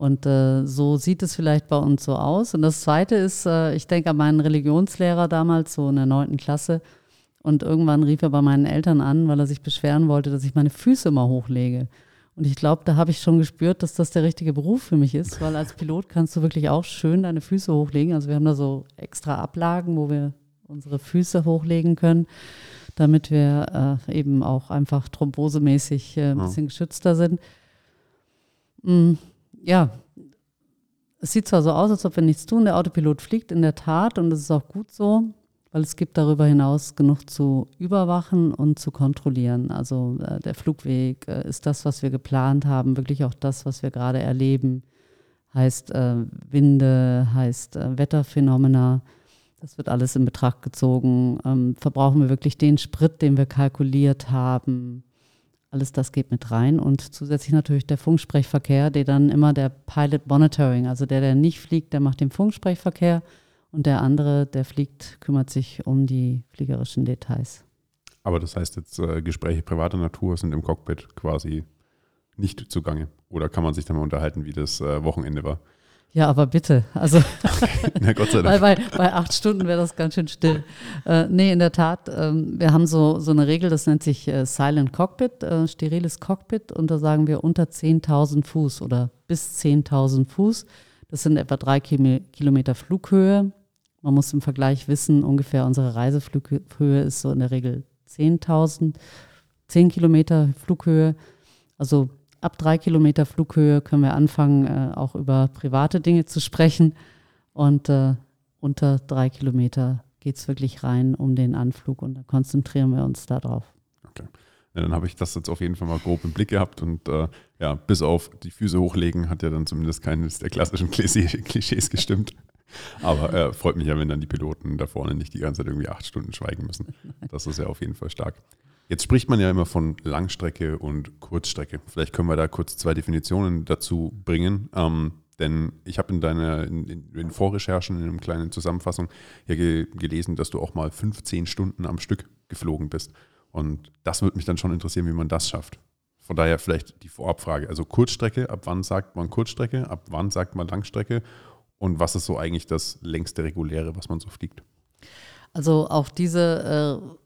Und äh, so sieht es vielleicht bei uns so aus. Und das Zweite ist, äh, ich denke an meinen Religionslehrer damals, so in der neunten Klasse, und irgendwann rief er bei meinen Eltern an, weil er sich beschweren wollte, dass ich meine Füße immer hochlege. Und ich glaube, da habe ich schon gespürt, dass das der richtige Beruf für mich ist, weil als Pilot kannst du wirklich auch schön deine Füße hochlegen. Also wir haben da so extra Ablagen, wo wir unsere Füße hochlegen können, damit wir äh, eben auch einfach thrombosemäßig äh, ein bisschen geschützter sind. Mm, ja, es sieht zwar so aus, als ob wir nichts tun. Der Autopilot fliegt in der Tat und das ist auch gut so weil es gibt darüber hinaus genug zu überwachen und zu kontrollieren. Also äh, der Flugweg äh, ist das, was wir geplant haben, wirklich auch das, was wir gerade erleben. Heißt äh, Winde, heißt äh, Wetterphänomena. Das wird alles in Betracht gezogen. Ähm, verbrauchen wir wirklich den Sprit, den wir kalkuliert haben? Alles das geht mit rein. Und zusätzlich natürlich der Funksprechverkehr, der dann immer der Pilot Monitoring, also der, der nicht fliegt, der macht den Funksprechverkehr und der andere, der fliegt, kümmert sich um die fliegerischen Details. Aber das heißt jetzt, äh, Gespräche privater Natur sind im Cockpit quasi nicht zugange. Oder kann man sich dann mal unterhalten, wie das äh, Wochenende war? Ja, aber bitte. Also, [LAUGHS] Na, Gott sei Dank. [LAUGHS] weil bei, bei acht Stunden wäre das ganz schön still. Äh, nee, in der Tat, ähm, wir haben so, so eine Regel, das nennt sich äh, Silent Cockpit, äh, steriles Cockpit. Und da sagen wir unter 10.000 Fuß oder bis 10.000 Fuß. Das sind etwa drei Kilometer Flughöhe. Man muss im Vergleich wissen, ungefähr unsere Reiseflughöhe ist so in der Regel 10.000, 10 Kilometer Flughöhe. Also ab drei Kilometer Flughöhe können wir anfangen, äh, auch über private Dinge zu sprechen. Und äh, unter drei Kilometer geht es wirklich rein um den Anflug und da konzentrieren wir uns darauf. Okay. Ja, dann habe ich das jetzt auf jeden Fall mal grob im Blick gehabt und äh, ja, bis auf die Füße hochlegen hat ja dann zumindest keines der klassischen Klischees gestimmt. Aber äh, freut mich ja, wenn dann die Piloten da vorne nicht die ganze Zeit irgendwie acht Stunden schweigen müssen. Das ist ja auf jeden Fall stark. Jetzt spricht man ja immer von Langstrecke und Kurzstrecke. Vielleicht können wir da kurz zwei Definitionen dazu bringen. Ähm, denn ich habe in deiner in, in, Vorrecherchen, in einer kleinen Zusammenfassung ja ge gelesen, dass du auch mal 15 Stunden am Stück geflogen bist. Und das würde mich dann schon interessieren, wie man das schafft. Von daher vielleicht die Vorabfrage. Also Kurzstrecke, ab wann sagt man Kurzstrecke, ab wann sagt man Langstrecke und was ist so eigentlich das längste reguläre, was man so fliegt? Also auch diese äh,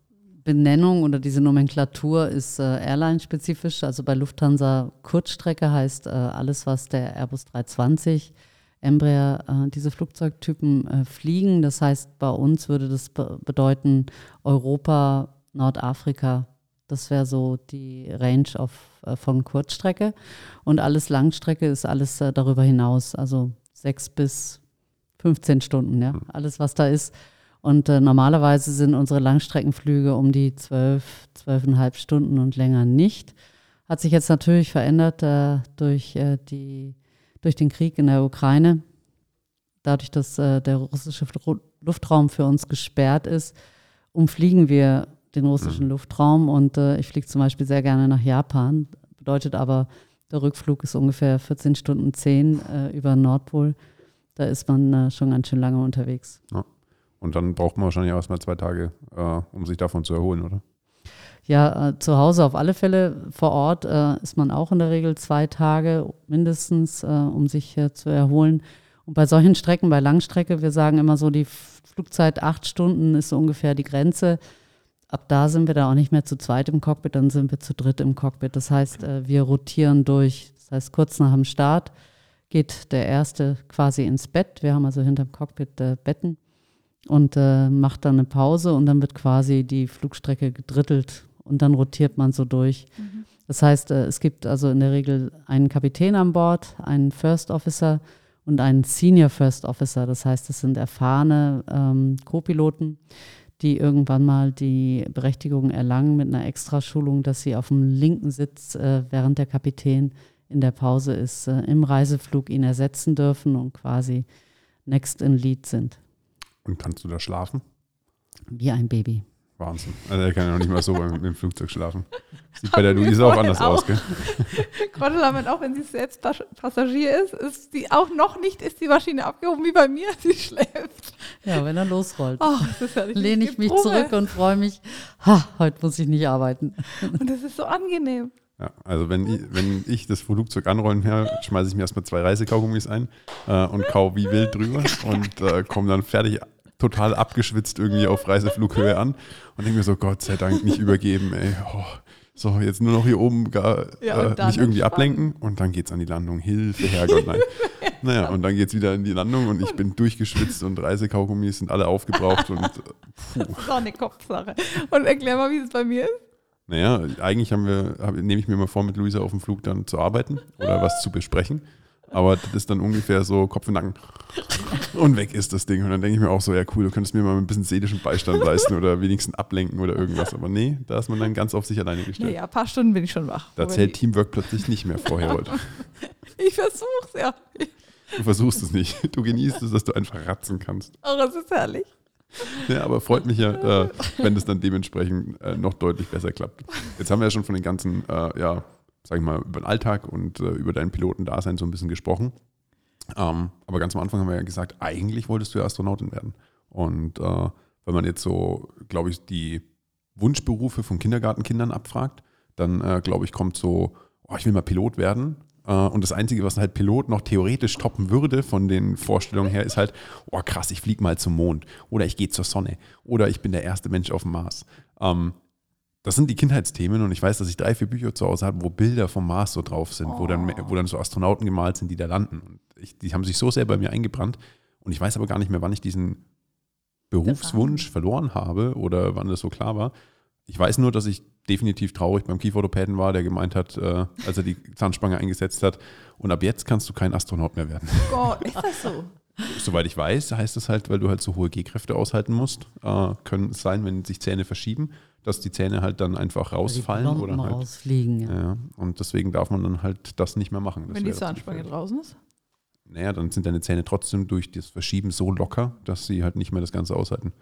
Benennung oder diese Nomenklatur ist äh, Airline-spezifisch. Also bei Lufthansa Kurzstrecke heißt äh, alles, was der Airbus 320, Embraer, diese Flugzeugtypen fliegen. Das heißt, bei uns würde das be bedeuten Europa, Nordafrika. Das wäre so die Range auf, von Kurzstrecke. Und alles Langstrecke ist alles darüber hinaus. Also sechs bis 15 Stunden, ja. Alles, was da ist. Und äh, normalerweise sind unsere Langstreckenflüge um die zwölf, zwölfeinhalb Stunden und länger nicht. Hat sich jetzt natürlich verändert äh, durch, äh, die, durch den Krieg in der Ukraine. Dadurch, dass äh, der russische Luftraum für uns gesperrt ist, umfliegen wir den russischen mhm. Luftraum. Und äh, ich fliege zum Beispiel sehr gerne nach Japan. Bedeutet aber, der Rückflug ist ungefähr 14 Stunden 10 äh, über Nordpol. Da ist man schon ganz schön lange unterwegs. Ja. Und dann braucht man wahrscheinlich auch erstmal zwei Tage, äh, um sich davon zu erholen, oder? Ja, äh, zu Hause auf alle Fälle. Vor Ort äh, ist man auch in der Regel zwei Tage mindestens, äh, um sich äh, zu erholen. Und bei solchen Strecken, bei Langstrecke, wir sagen immer so, die Flugzeit acht Stunden ist so ungefähr die Grenze. Ab da sind wir da auch nicht mehr zu zweit im Cockpit, dann sind wir zu dritt im Cockpit. Das heißt, äh, wir rotieren durch. Das heißt, kurz nach dem Start geht der erste quasi ins Bett. Wir haben also hinterm Cockpit Betten und äh, macht dann eine Pause und dann wird quasi die Flugstrecke gedrittelt und dann rotiert man so durch. Mhm. Das heißt, äh, es gibt also in der Regel einen Kapitän an Bord, einen First Officer und einen Senior First Officer. Das heißt, es sind erfahrene ähm, Co-Piloten, die irgendwann mal die Berechtigung erlangen mit einer Extraschulung, dass sie auf dem linken Sitz, äh, während der Kapitän in der Pause ist, äh, im Reiseflug ihn ersetzen dürfen und quasi next in lead sind. Und kannst du da schlafen? Wie ein Baby. Wahnsinn. Also er kann ja noch nicht mal so mit dem Flugzeug schlafen. Sieht bei der Luise auch anders auch. aus, gell? [LAUGHS] Grottelammet, auch wenn sie selbst Passagier ist, ist sie auch noch nicht, ist die Maschine abgehoben wie bei mir, [LAUGHS] sie schläft. Ja, wenn er losrollt. Oh, ja lehne ich mich Probe. zurück und freue mich, ha, heute muss ich nicht arbeiten. [LAUGHS] Und das ist so angenehm. Ja, also wenn ich, wenn ich das Flugzeug anrollen her, schmeiße ich mir erstmal zwei Reisekaugummis ein äh, und kau wie wild drüber und äh, komme dann fertig total abgeschwitzt irgendwie auf Reiseflughöhe an und denke mir so, Gott sei Dank nicht übergeben, ey. Oh, so, jetzt nur noch hier oben gar, ja, äh, mich irgendwie ablenken und dann geht's an die Landung. Hilfe, Herrgott, nein. [LAUGHS] naja, und dann geht's wieder in die Landung und ich bin durchgeschwitzt und Reisekaugummis sind alle aufgebraucht und äh, puh. Das ist auch eine Kopfsache. Und erklär mal, wie es bei mir ist. Naja, eigentlich haben wir, hab, nehme ich mir mal vor, mit Luisa auf dem Flug dann zu arbeiten oder was zu besprechen. Aber das ist dann ungefähr so Kopf und Nacken. Und weg ist das Ding. Und dann denke ich mir auch so, ja cool, du könntest mir mal ein bisschen seelischen Beistand leisten oder wenigstens ablenken oder irgendwas. Aber nee, da ist man dann ganz auf sich alleine gestellt. Ja, ein paar Stunden bin ich schon wach. Da zählt Teamwork plötzlich nicht mehr vorher heute. [LAUGHS] Ich versuch's, ja. Du versuchst es nicht. Du genießt es, dass du einfach ratzen kannst. Oh, das ist herrlich. Ja, aber freut mich ja, äh, wenn es dann dementsprechend äh, noch deutlich besser klappt. Jetzt haben wir ja schon von den ganzen, äh, ja, sag ich mal, über den Alltag und äh, über dein Pilotendasein so ein bisschen gesprochen. Ähm, aber ganz am Anfang haben wir ja gesagt, eigentlich wolltest du ja Astronautin werden. Und äh, wenn man jetzt so, glaube ich, die Wunschberufe von Kindergartenkindern abfragt, dann äh, glaube ich, kommt so, oh, ich will mal Pilot werden. Äh, und das Einzige, was halt Pilot noch theoretisch toppen würde von den Vorstellungen her, ist halt, oh krass, ich fliege mal zum Mond oder ich gehe zur Sonne oder ich bin der erste Mensch auf dem Mars. Ähm, das sind die Kindheitsthemen und ich weiß, dass ich drei, vier Bücher zu Hause habe, wo Bilder vom Mars so drauf sind, oh. wo, dann, wo dann so Astronauten gemalt sind, die da landen. Und ich, die haben sich so sehr bei mir eingebrannt und ich weiß aber gar nicht mehr, wann ich diesen Berufswunsch verloren habe oder wann das so klar war. Ich weiß nur, dass ich definitiv traurig beim Kieferorthopäden war, der gemeint hat, äh, als er die Zahnspange eingesetzt hat, und ab jetzt kannst du kein Astronaut mehr werden. Gott, ist das so? [LAUGHS] Soweit ich weiß, heißt das halt, weil du halt so hohe G-Kräfte aushalten musst, äh, können es sein, wenn sich Zähne verschieben, dass die Zähne halt dann einfach rausfallen die oder halt, rausfliegen. Ja. ja. Und deswegen darf man dann halt das nicht mehr machen. Das wenn die Zahnspange draußen ist? Naja, dann sind deine Zähne trotzdem durch das Verschieben so locker, dass sie halt nicht mehr das Ganze aushalten.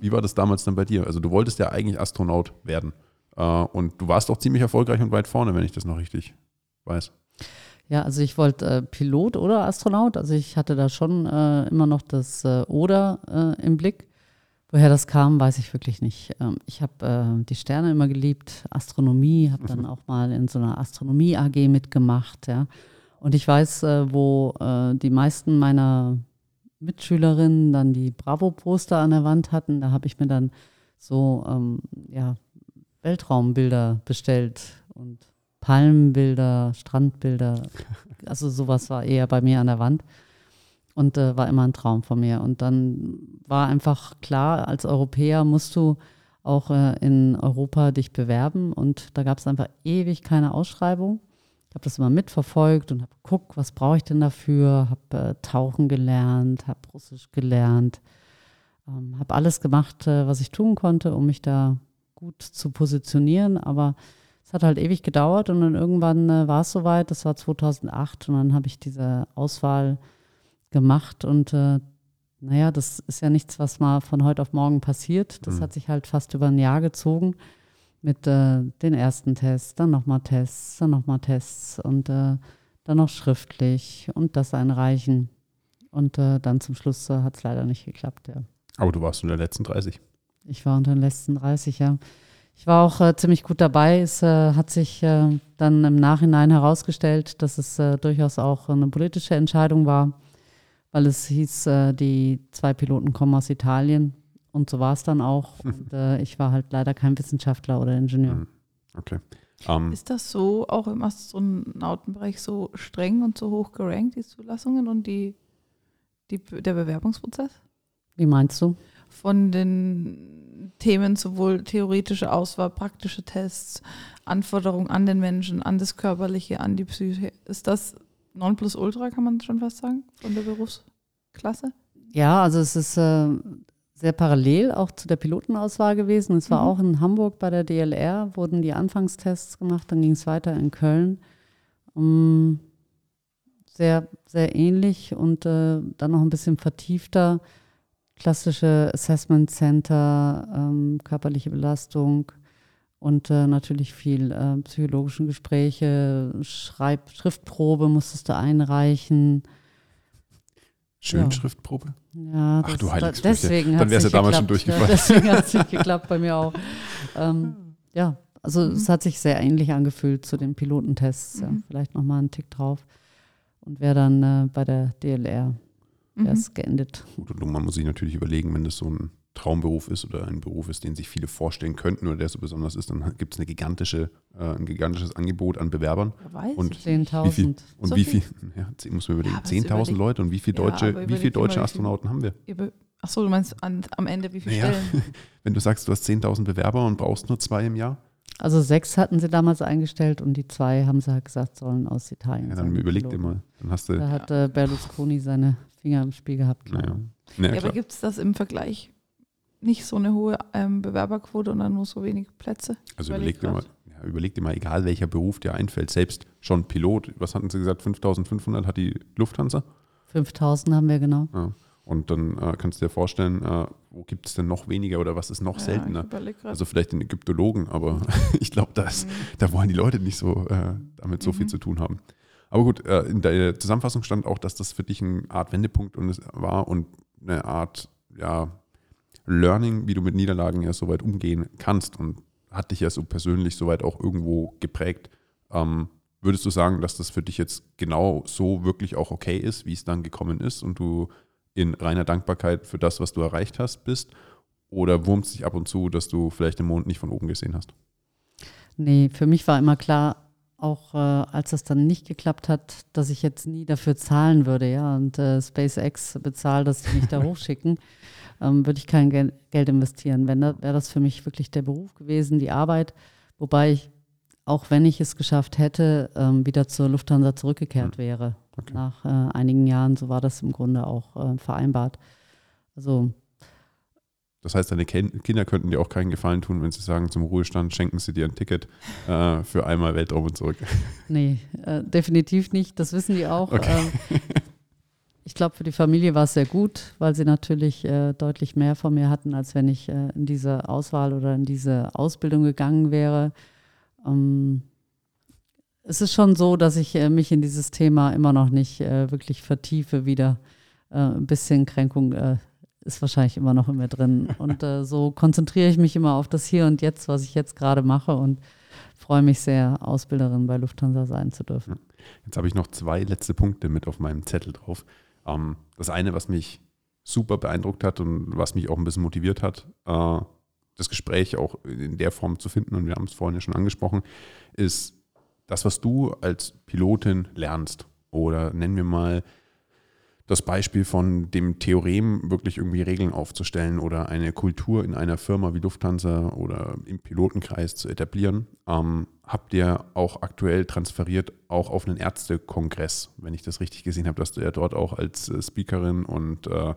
Wie war das damals dann bei dir? Also du wolltest ja eigentlich Astronaut werden. Äh, und du warst auch ziemlich erfolgreich und weit vorne, wenn ich das noch richtig weiß. Ja, also ich wollte äh, Pilot oder Astronaut. Also ich hatte da schon äh, immer noch das äh, Oder äh, im Blick. Woher das kam, weiß ich wirklich nicht. Ähm, ich habe äh, die Sterne immer geliebt, Astronomie, habe dann mhm. auch mal in so einer Astronomie AG mitgemacht. Ja. Und ich weiß, wo die meisten meiner Mitschülerinnen dann die Bravo-Poster an der Wand hatten. Da habe ich mir dann so ähm, ja, Weltraumbilder bestellt und Palmenbilder, Strandbilder. [LAUGHS] Also sowas war eher bei mir an der Wand und äh, war immer ein Traum von mir. Und dann war einfach klar, als Europäer musst du auch äh, in Europa dich bewerben. Und da gab es einfach ewig keine Ausschreibung. Habe das immer mitverfolgt und habe geguckt, was brauche ich denn dafür, habe äh, Tauchen gelernt, habe Russisch gelernt, ähm, habe alles gemacht, äh, was ich tun konnte, um mich da gut zu positionieren, aber es hat halt ewig gedauert und dann irgendwann äh, war es soweit, das war 2008 und dann habe ich diese Auswahl gemacht und äh, naja, das ist ja nichts, was mal von heute auf morgen passiert. Das mhm. hat sich halt fast über ein Jahr gezogen mit äh, den ersten Tests, dann nochmal Tests, dann nochmal Tests und äh, dann noch schriftlich und das einreichen. Und äh, dann zum Schluss äh, hat es leider nicht geklappt, ja. Aber du warst unter den letzten 30. Ich war unter den letzten 30, ja. Ich war auch äh, ziemlich gut dabei. Es äh, hat sich dann im Nachhinein herausgestellt, dass es durchaus auch eine politische Entscheidung war, weil es hieß, die zwei Piloten kommen aus Italien und so war es dann auch. [LAUGHS] Und äh, ich war halt leider kein Wissenschaftler oder Ingenieur. Mhm. Okay. Um, ähm, ist das so auch im Astronautenbereich so streng und so hoch gerankt, die Zulassungen und die, die, der Bewerbungsprozess? Wie meinst du? Von den Themen sowohl theoretische Auswahl, praktische Tests, Anforderungen an den Menschen, an das Körperliche, an die Psyche. Ist das Nonplusultra, kann man schon fast sagen, von der Berufsklasse? Ja, also es ist äh, sehr parallel auch zu der Pilotenauswahl gewesen. Es war mhm. auch in Hamburg bei der DLR, wurden die Anfangstests gemacht, dann ging es weiter in Köln. Um, sehr, sehr ähnlich und äh, dann noch ein bisschen vertiefter. Klassische Assessment Center, ähm, körperliche Belastung und äh, natürlich viel äh, psychologische Gespräche, Schreib Schriftprobe musstest du einreichen. Schönschriftprobe? Ja, Ach du da, deswegen Dann wäre es ja damals schon durchgefallen. Ja, [LAUGHS] deswegen hat es nicht geklappt bei mir auch. Ähm, ja, also mhm. es hat sich sehr ähnlich angefühlt zu den Pilotentests. Mhm. Ja, vielleicht nochmal einen Tick drauf. Und wäre dann äh, bei der DLR wäre es mhm. geendet. Gut, und man muss sich natürlich überlegen, wenn das so ein Traumberuf ist oder ein Beruf ist, den sich viele vorstellen könnten oder der so besonders ist, dann gibt es eine gigantische, äh, ein gigantisches Angebot an Bewerbern. Weiß und 10.000. Und so wie viel, [LAUGHS] ja, muss man überlegen, ja, 10.000 Leute und wie viele deutsche, ja, wie viele deutsche Astronauten haben wir? Achso, du meinst an, am Ende wie viele naja, Stellen? [LAUGHS] Wenn du sagst, du hast 10.000 Bewerber und brauchst nur zwei im Jahr? Also sechs hatten sie damals eingestellt und die zwei haben sie halt gesagt, sollen aus Italien Ja, dann überleg dir mal. Dann hast du da hat äh, Berlusconi seine Finger im Spiel gehabt. Naja. Naja, aber gibt es das im Vergleich nicht so eine hohe ähm, Bewerberquote und dann nur so wenig Plätze. Also überleg dir, mal, ja, überleg dir mal, egal welcher Beruf dir einfällt, selbst schon Pilot, was hatten Sie gesagt, 5500 hat die Lufthansa? 5000 haben wir genau. Ja. Und dann äh, kannst du dir vorstellen, äh, wo gibt es denn noch weniger oder was ist noch ja, seltener? Also vielleicht den Ägyptologen, aber [LAUGHS] ich glaube, mhm. da wollen die Leute nicht so äh, damit so mhm. viel zu tun haben. Aber gut, äh, in der Zusammenfassung stand auch, dass das für dich eine Art Wendepunkt war und eine Art, ja, Learning, wie du mit Niederlagen ja soweit umgehen kannst und hat dich ja so persönlich soweit auch irgendwo geprägt. Ähm, Würdest du sagen, dass das für dich jetzt genau so wirklich auch okay ist, wie es dann gekommen ist und du in reiner Dankbarkeit für das, was du erreicht hast, bist? Oder wurmt es dich ab und zu, dass du vielleicht den Mond nicht von oben gesehen hast? Nee, für mich war immer klar, auch äh, als das dann nicht geklappt hat, dass ich jetzt nie dafür zahlen würde, ja, und äh, SpaceX bezahlt, dass sie mich da [LAUGHS] hochschicken, ähm, würde ich kein Gel Geld investieren. Wenn, da wäre das für mich wirklich der Beruf gewesen, die Arbeit, wobei ich, auch wenn ich es geschafft hätte, ähm, wieder zur Lufthansa zurückgekehrt wäre. Okay. Nach äh, einigen Jahren, so war das im Grunde auch äh, vereinbart. Also das heißt, deine Kinder könnten dir auch keinen Gefallen tun, wenn sie sagen, zum Ruhestand schenken sie dir ein Ticket äh, für einmal Weltraum und zurück. Nee, äh, definitiv nicht. Das wissen die auch. Okay. Ähm, ich glaube, für die Familie war es sehr gut, weil sie natürlich äh, deutlich mehr von mir hatten, als wenn ich äh, in diese Auswahl oder in diese Ausbildung gegangen wäre. Ähm, es ist schon so, dass ich äh, mich in dieses Thema immer noch nicht äh, wirklich vertiefe wieder. ein bisschen Kränkung ist wahrscheinlich immer noch in mir drin. [LAUGHS] Und äh, so konzentriere ich mich immer auf das Hier und Jetzt, was ich jetzt gerade mache und freue mich sehr, Ausbilderin bei Lufthansa sein zu dürfen. Jetzt habe ich noch zwei letzte Punkte mit auf meinem Zettel drauf. Ähm, das eine, was mich super beeindruckt hat und was mich auch ein bisschen motiviert hat, äh, das Gespräch auch in der Form zu finden, und wir haben es vorhin ja schon angesprochen, ist das, was du als Pilotin lernst. Oder nennen wir mal das Beispiel von dem Theorem, wirklich irgendwie Regeln aufzustellen oder eine Kultur in einer Firma wie Lufthansa oder im Pilotenkreis zu etablieren, ähm, habt ihr auch aktuell transferiert, auch auf einen Ärztekongress, wenn ich das richtig gesehen habe, dass du ja dort auch als äh, Speakerin und äh,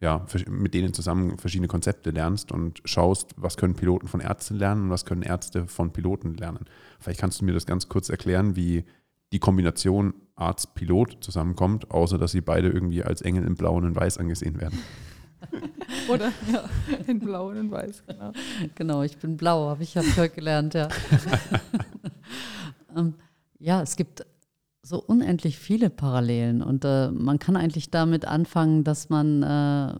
ja, mit denen zusammen verschiedene Konzepte lernst und schaust, was können Piloten von Ärzten lernen und was können Ärzte von Piloten lernen. Vielleicht kannst du mir das ganz kurz erklären, wie die Kombination Arzt-Pilot zusammenkommt, außer dass sie beide irgendwie als Engel in Blau und in Weiß angesehen werden. [LAUGHS] Oder ja, in Blau und in Weiß, genau. Genau, ich bin blau, habe ich, hab heute gelernt, ja. [LAUGHS] ähm, ja, es gibt so unendlich viele Parallelen und äh, man kann eigentlich damit anfangen, dass man äh,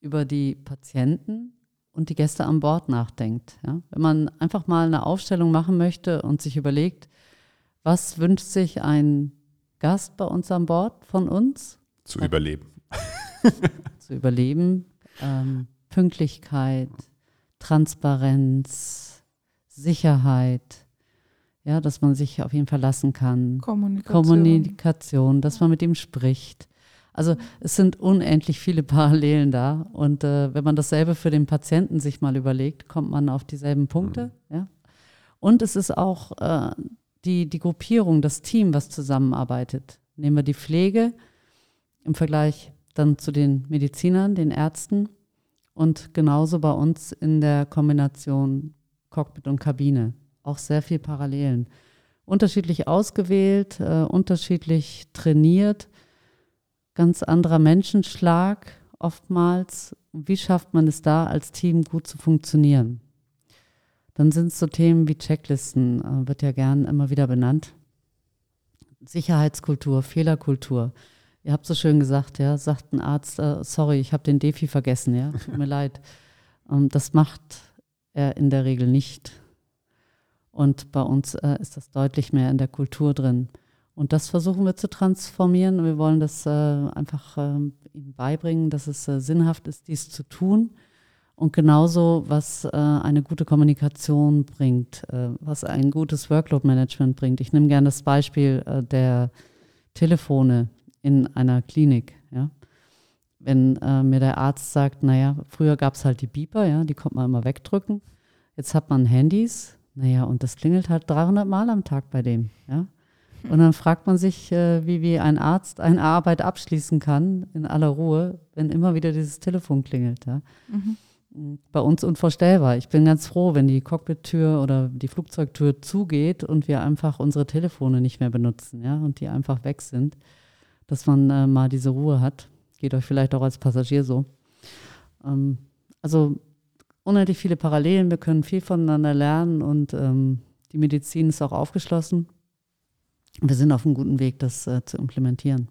über die Patienten und die Gäste an Bord nachdenkt. Ja? Wenn man einfach mal eine Aufstellung machen möchte und sich überlegt, was wünscht sich ein Gast bei uns an Bord von uns? Zu überleben. [LAUGHS] zu überleben. Ähm, Pünktlichkeit, Transparenz, Sicherheit, ja, dass man sich auf ihn verlassen kann. Kommunikation. Kommunikation, dass man mit ihm spricht. Also es sind unendlich viele [LAUGHS] Parallelen da. Und äh, wenn man dasselbe für den Patienten sich mal überlegt, kommt man auf dieselben Punkte. Mhm. Ja? Und es ist auch äh, die, die Gruppierung, das Team, was zusammenarbeitet. Nehmen wir die Pflege im Vergleich dann zu den Medizinern, den Ärzten und genauso bei uns in der Kombination Cockpit und Kabine. Auch sehr viel Parallelen. Unterschiedlich ausgewählt, äh, unterschiedlich trainiert, ganz anderer Menschenschlag oftmals. Wie schafft man es da, als Team gut zu funktionieren? Dann sind es so Themen wie Checklisten, äh, wird ja gern immer wieder benannt. Sicherheitskultur, Fehlerkultur. Ihr habt so schön gesagt, ja, sagt ein Arzt, äh, sorry, ich habe den Defi vergessen, ja, tut mir [LAUGHS] leid. Ähm, das macht er in der Regel nicht. Und bei uns äh, ist das deutlich mehr in der Kultur drin. Und das versuchen wir zu transformieren. Wir wollen das äh, einfach ähm, ihnen beibringen, dass es äh, sinnhaft ist, dies zu tun und genauso, was äh, eine gute Kommunikation bringt, äh, was ein gutes Workload-Management bringt. Ich nehme gerne das Beispiel äh, der Telefone in einer Klinik. Ja? Wenn äh, mir der Arzt sagt, naja, früher gab es halt die Beeper, ja, die konnte man immer wegdrücken. Jetzt hat man Handys, naja, und das klingelt halt 300 Mal am Tag bei dem. Ja? Und dann fragt man sich, äh, wie, wie ein Arzt eine Arbeit abschließen kann in aller Ruhe, wenn immer wieder dieses Telefon klingelt. Ja? Mhm bei uns unvorstellbar. Ich bin ganz froh, wenn die Cockpit-Tür oder die Flugzeugtür zugeht und wir einfach unsere Telefone nicht mehr benutzen, ja, und die einfach weg sind, dass man äh, mal diese Ruhe hat. Geht euch vielleicht auch als Passagier so. Ähm, also unendlich viele Parallelen, wir können viel voneinander lernen und ähm, die Medizin ist auch aufgeschlossen. Wir sind auf einem guten Weg, das äh, zu implementieren.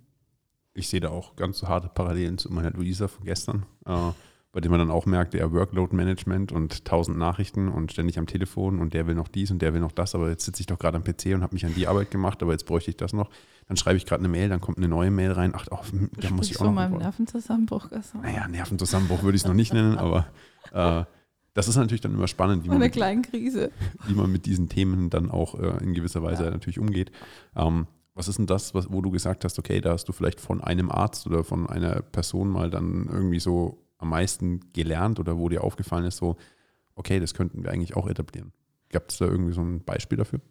Ich sehe da auch ganz harte Parallelen zu meiner Luisa von gestern. Äh, bei dem man dann auch merkt, ja, Workload-Management und tausend Nachrichten und ständig am Telefon und der will noch dies und der will noch das, aber jetzt sitze ich doch gerade am PC und habe mich an die Arbeit gemacht, aber jetzt bräuchte ich das noch. Dann schreibe ich gerade eine Mail, dann kommt eine neue Mail rein, ach, oh, da muss ich auch von noch. meinem Nervenzusammenbruch gesagt. Naja, Nervenzusammenbruch würde ich es noch nicht nennen, aber äh, das ist natürlich dann immer spannend, wie man, mit, wie man mit diesen Themen dann auch äh, in gewisser Weise ja. natürlich umgeht. Ähm, was ist denn das, was, wo du gesagt hast, okay, da hast du vielleicht von einem Arzt oder von einer Person mal dann irgendwie so am meisten gelernt oder wo dir aufgefallen ist, so, okay, das könnten wir eigentlich auch etablieren? Gab es da irgendwie so ein Beispiel dafür?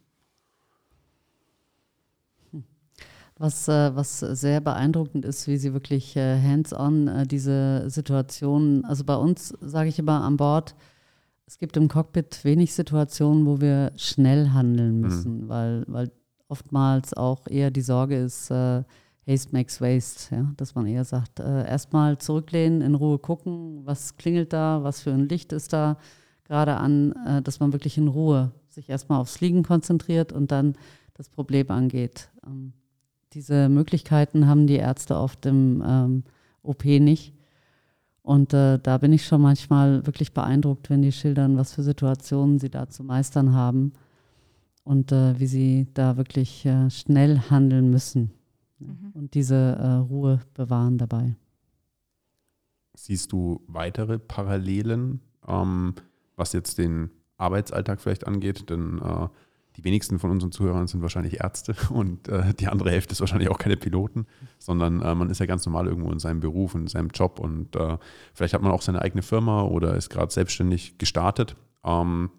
Was, äh, was sehr beeindruckend ist, wie sie wirklich äh, hands-on äh, diese Situation, also bei uns sage ich immer an Bord, es gibt im Cockpit wenig Situationen, wo wir schnell handeln müssen, mhm. weil, weil oftmals auch eher die Sorge ist, Haste makes waste, ja? dass man eher sagt, äh, erstmal zurücklehnen, in Ruhe gucken, was klingelt da, was für ein Licht ist da gerade an, äh, dass man wirklich in Ruhe sich erstmal aufs Liegen konzentriert und dann das Problem angeht. Ähm, diese Möglichkeiten haben die Ärzte oft im ähm, OP nicht. Und äh, da bin ich schon manchmal wirklich beeindruckt, wenn die schildern, was für Situationen sie da zu meistern haben und äh, wie sie da wirklich äh, schnell handeln müssen mhm. und diese äh, Ruhe bewahren dabei. Siehst du weitere Parallelen, ähm, was jetzt den Arbeitsalltag vielleicht angeht? Denn äh, die wenigsten von unseren Zuhörern sind wahrscheinlich Ärzte [LAUGHS] und äh, die andere Hälfte ist wahrscheinlich auch keine Piloten, sondern äh, man ist ja ganz normal irgendwo in seinem Beruf, in seinem Job und äh, vielleicht hat man auch seine eigene Firma oder ist gerade selbstständig gestartet. Ähm,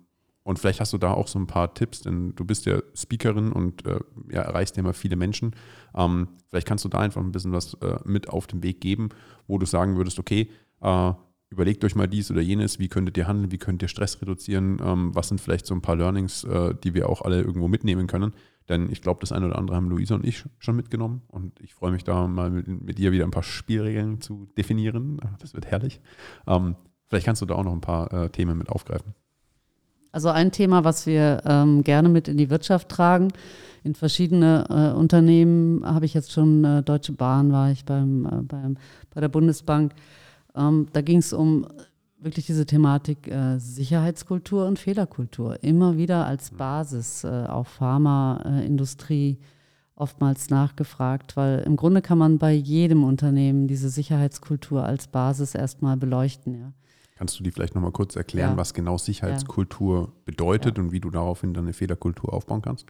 und vielleicht hast du da auch so ein paar Tipps, denn du bist ja Speakerin und äh, ja, erreichst ja immer viele Menschen. Ähm, vielleicht kannst du da einfach ein bisschen was äh, mit auf den Weg geben, wo du sagen würdest, okay, äh, überlegt euch mal dies oder jenes, wie könntet ihr handeln, wie könnt ihr Stress reduzieren, ähm, was sind vielleicht so ein paar Learnings, äh, die wir auch alle irgendwo mitnehmen können. Denn ich glaube, das eine oder andere haben Luisa und ich schon mitgenommen und ich freue mich da mal mit, mit ihr wieder ein paar Spielregeln zu definieren. Das wird herrlich. Ähm, vielleicht kannst du da auch noch ein paar äh, Themen mit aufgreifen. Also ein Thema, was wir ähm, gerne mit in die Wirtschaft tragen, in verschiedene äh, Unternehmen habe ich jetzt schon, äh, Deutsche Bahn war ich beim, äh, beim, bei der Bundesbank. Ähm, da ging es um wirklich diese Thematik äh, Sicherheitskultur und Fehlerkultur. Immer wieder als Basis, äh, auch Pharmaindustrie oftmals nachgefragt, weil im Grunde kann man bei jedem Unternehmen diese Sicherheitskultur als Basis erstmal beleuchten. Ja. Kannst du die vielleicht nochmal kurz erklären, ja. was genau Sicherheitskultur ja. bedeutet ja. und wie du daraufhin dann eine Fehlerkultur aufbauen kannst?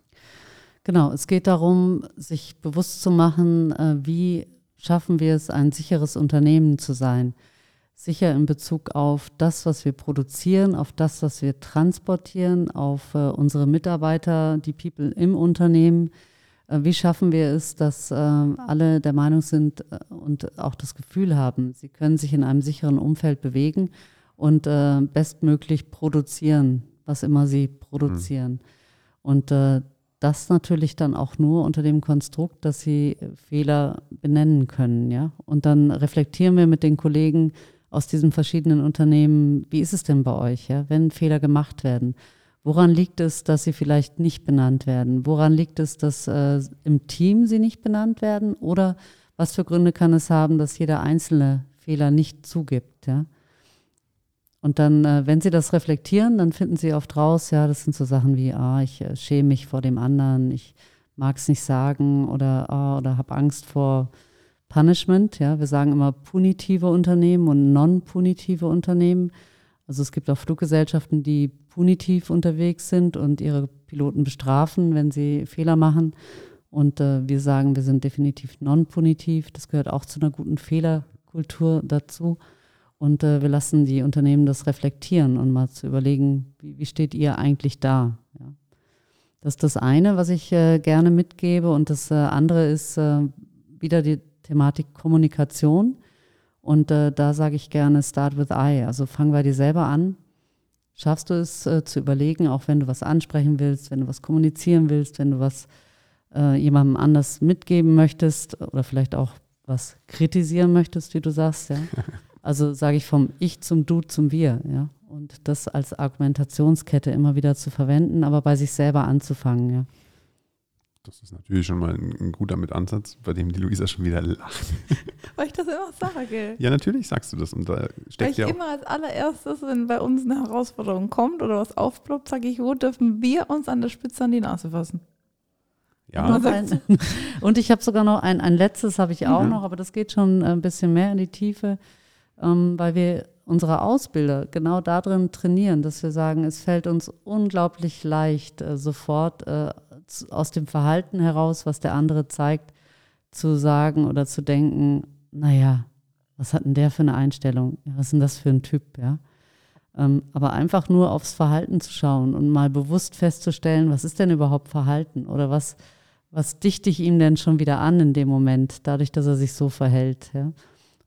Genau, es geht darum, sich bewusst zu machen, äh, wie schaffen wir es, ein sicheres Unternehmen zu sein. Sicher in Bezug auf das, was wir produzieren, auf das, was wir transportieren, auf äh, unsere Mitarbeiter, die People im Unternehmen. Äh, wie schaffen wir es, dass alle der Meinung sind und auch das Gefühl haben, sie können sich in einem sicheren Umfeld bewegen und äh, bestmöglich produzieren, was immer sie produzieren. Mhm. Und äh, das natürlich dann auch nur unter dem Konstrukt, dass sie Fehler benennen können, ja. Und dann reflektieren wir mit den Kollegen aus diesen verschiedenen Unternehmen, wie ist es denn bei euch, ja, wenn Fehler gemacht werden? Woran liegt es, dass sie vielleicht nicht benannt werden? Woran liegt es, dass äh, im Team sie nicht benannt werden? Oder was für Gründe kann es haben, dass jeder einzelne Fehler nicht zugibt, ja? Und dann, äh, wenn sie das reflektieren, dann finden sie oft raus, ja, das sind so Sachen wie, ah, ich äh, schäme mich vor dem anderen, ich mag es nicht sagen oder, ah, oder habe Angst vor Punishment. Ja, wir sagen immer punitive Unternehmen und non-punitive Unternehmen. Also es gibt auch Fluggesellschaften, die punitiv unterwegs sind und ihre Piloten bestrafen, wenn sie Fehler machen. Und äh, wir sagen, wir sind definitiv non-punitiv. Das gehört auch zu einer guten Fehlerkultur dazu. Und äh, wir lassen die Unternehmen das reflektieren und mal zu überlegen, wie, wie steht ihr eigentlich da? Ja. Das ist das eine, was ich äh, gerne mitgebe. Und das äh, andere ist äh, wieder die Thematik Kommunikation. Und äh, da sage ich gerne, start with I. Also fang bei dir selber an. Schaffst du es äh, zu überlegen, auch wenn du was ansprechen willst, wenn du was kommunizieren willst, wenn du was jemandem anders mitgeben möchtest oder vielleicht auch was kritisieren möchtest, wie du sagst, ja. [LAUGHS] Also sage ich vom Ich zum Du zum Wir, ja. Und das als Argumentationskette immer wieder zu verwenden, aber bei sich selber anzufangen, ja. Das ist natürlich schon mal ein, ein guter Mitansatz, bei dem die Luisa schon wieder lacht. [LAUGHS] Weil ich das immer sage. Ja, natürlich sagst du das. Und da steckt Weil ich ja auch, immer als allererstes, wenn bei uns eine Herausforderung kommt oder was aufploppt, sage ich, wo dürfen wir uns an der Spitze an die Nase fassen? ja, Ein, [LAUGHS] und ich habe sogar noch ein, ein letztes, habe ich auch Mhm. noch, aber das geht schon ein bisschen mehr in die Tiefe, weil wir unsere Ausbilder genau darin trainieren, dass wir sagen, es fällt uns unglaublich leicht, äh, sofort äh, aus dem Verhalten heraus, was der andere zeigt, zu sagen oder zu denken, naja, was hat denn der für eine Einstellung? Was ist denn das für ein Typ, ja? Ähm, aber einfach nur aufs Verhalten zu schauen und mal bewusst festzustellen, was ist denn überhaupt Verhalten oder was, was dichte ich ihm denn schon wieder an in dem Moment, dadurch, dass er sich so verhält. Ja?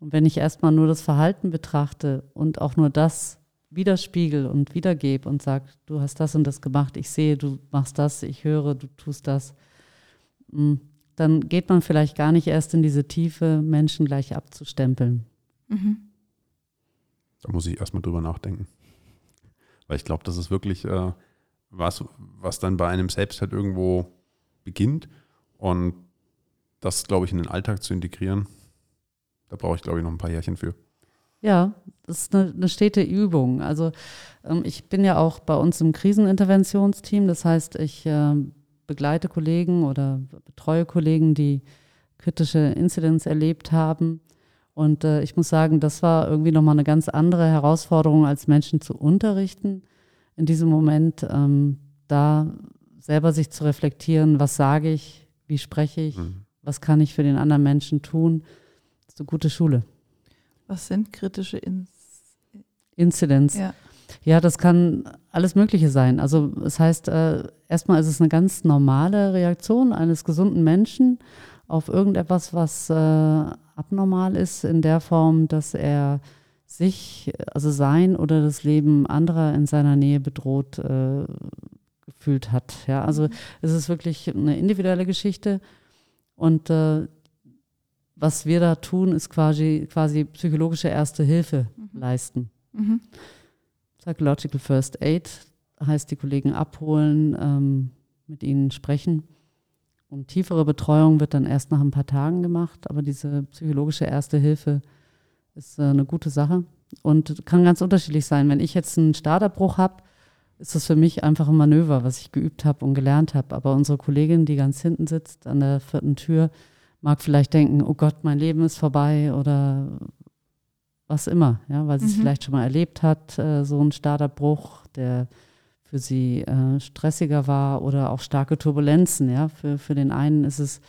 Und wenn ich erstmal nur das Verhalten betrachte und auch nur das widerspiegel und wiedergebe und sage, du hast das und das gemacht, ich sehe, du machst das, ich höre, du tust das, mm, dann geht man vielleicht gar nicht erst in diese Tiefe, Menschen gleich abzustempeln. Mhm. da muss ich erstmal drüber nachdenken. Weil ich glaube, das ist wirklich äh, was, was dann bei einem selbst halt irgendwo beginnt. Und das, glaube ich, in den Alltag zu integrieren, da brauche ich, glaube ich, noch ein paar Jährchen für. Ja, das ist eine, eine stete Übung. Also ähm, ich bin ja auch bei uns im Kriseninterventionsteam. Das heißt, ich ähm, begleite Kollegen oder betreue Kollegen, die kritische Incidents erlebt haben. Und äh, ich muss sagen, das war irgendwie nochmal eine ganz andere Herausforderung, als Menschen zu unterrichten. In diesem Moment ähm, da selber sich zu reflektieren, was sage ich, wie spreche ich, Mhm. was kann ich für den anderen Menschen tun. Das ist eine gute Schule. Was sind kritische Ins Incidents. Ja. Ja, das kann alles Mögliche sein. Also es heißt, äh, erstmal ist es eine ganz normale Reaktion eines gesunden Menschen auf irgendetwas, was äh, abnormal ist, in der Form, dass er sich, also sein oder das Leben anderer in seiner Nähe bedroht äh, gefühlt hat. Ja, also es ist wirklich eine individuelle Geschichte und äh, was wir da tun, ist quasi, quasi psychologische Erste Hilfe leisten. Mhm. Psychological First Aid heißt die Kollegen abholen, ähm, mit ihnen sprechen. Und tiefere Betreuung wird dann erst nach ein paar Tagen gemacht, aber diese psychologische Erste Hilfe ist äh, eine gute Sache und kann ganz unterschiedlich sein. Wenn ich jetzt einen Starterbruch habe, ist das für mich einfach ein Manöver, was ich geübt habe und gelernt habe. Aber unsere Kollegin, die ganz hinten sitzt an der vierten Tür, mag vielleicht denken, oh Gott, mein Leben ist vorbei oder was immer, ja, weil sie es Mhm. vielleicht schon mal erlebt hat, äh, so ein Starterbruch, der für sie äh, stressiger war oder auch starke Turbulenzen, ja. Für, für den einen ist es,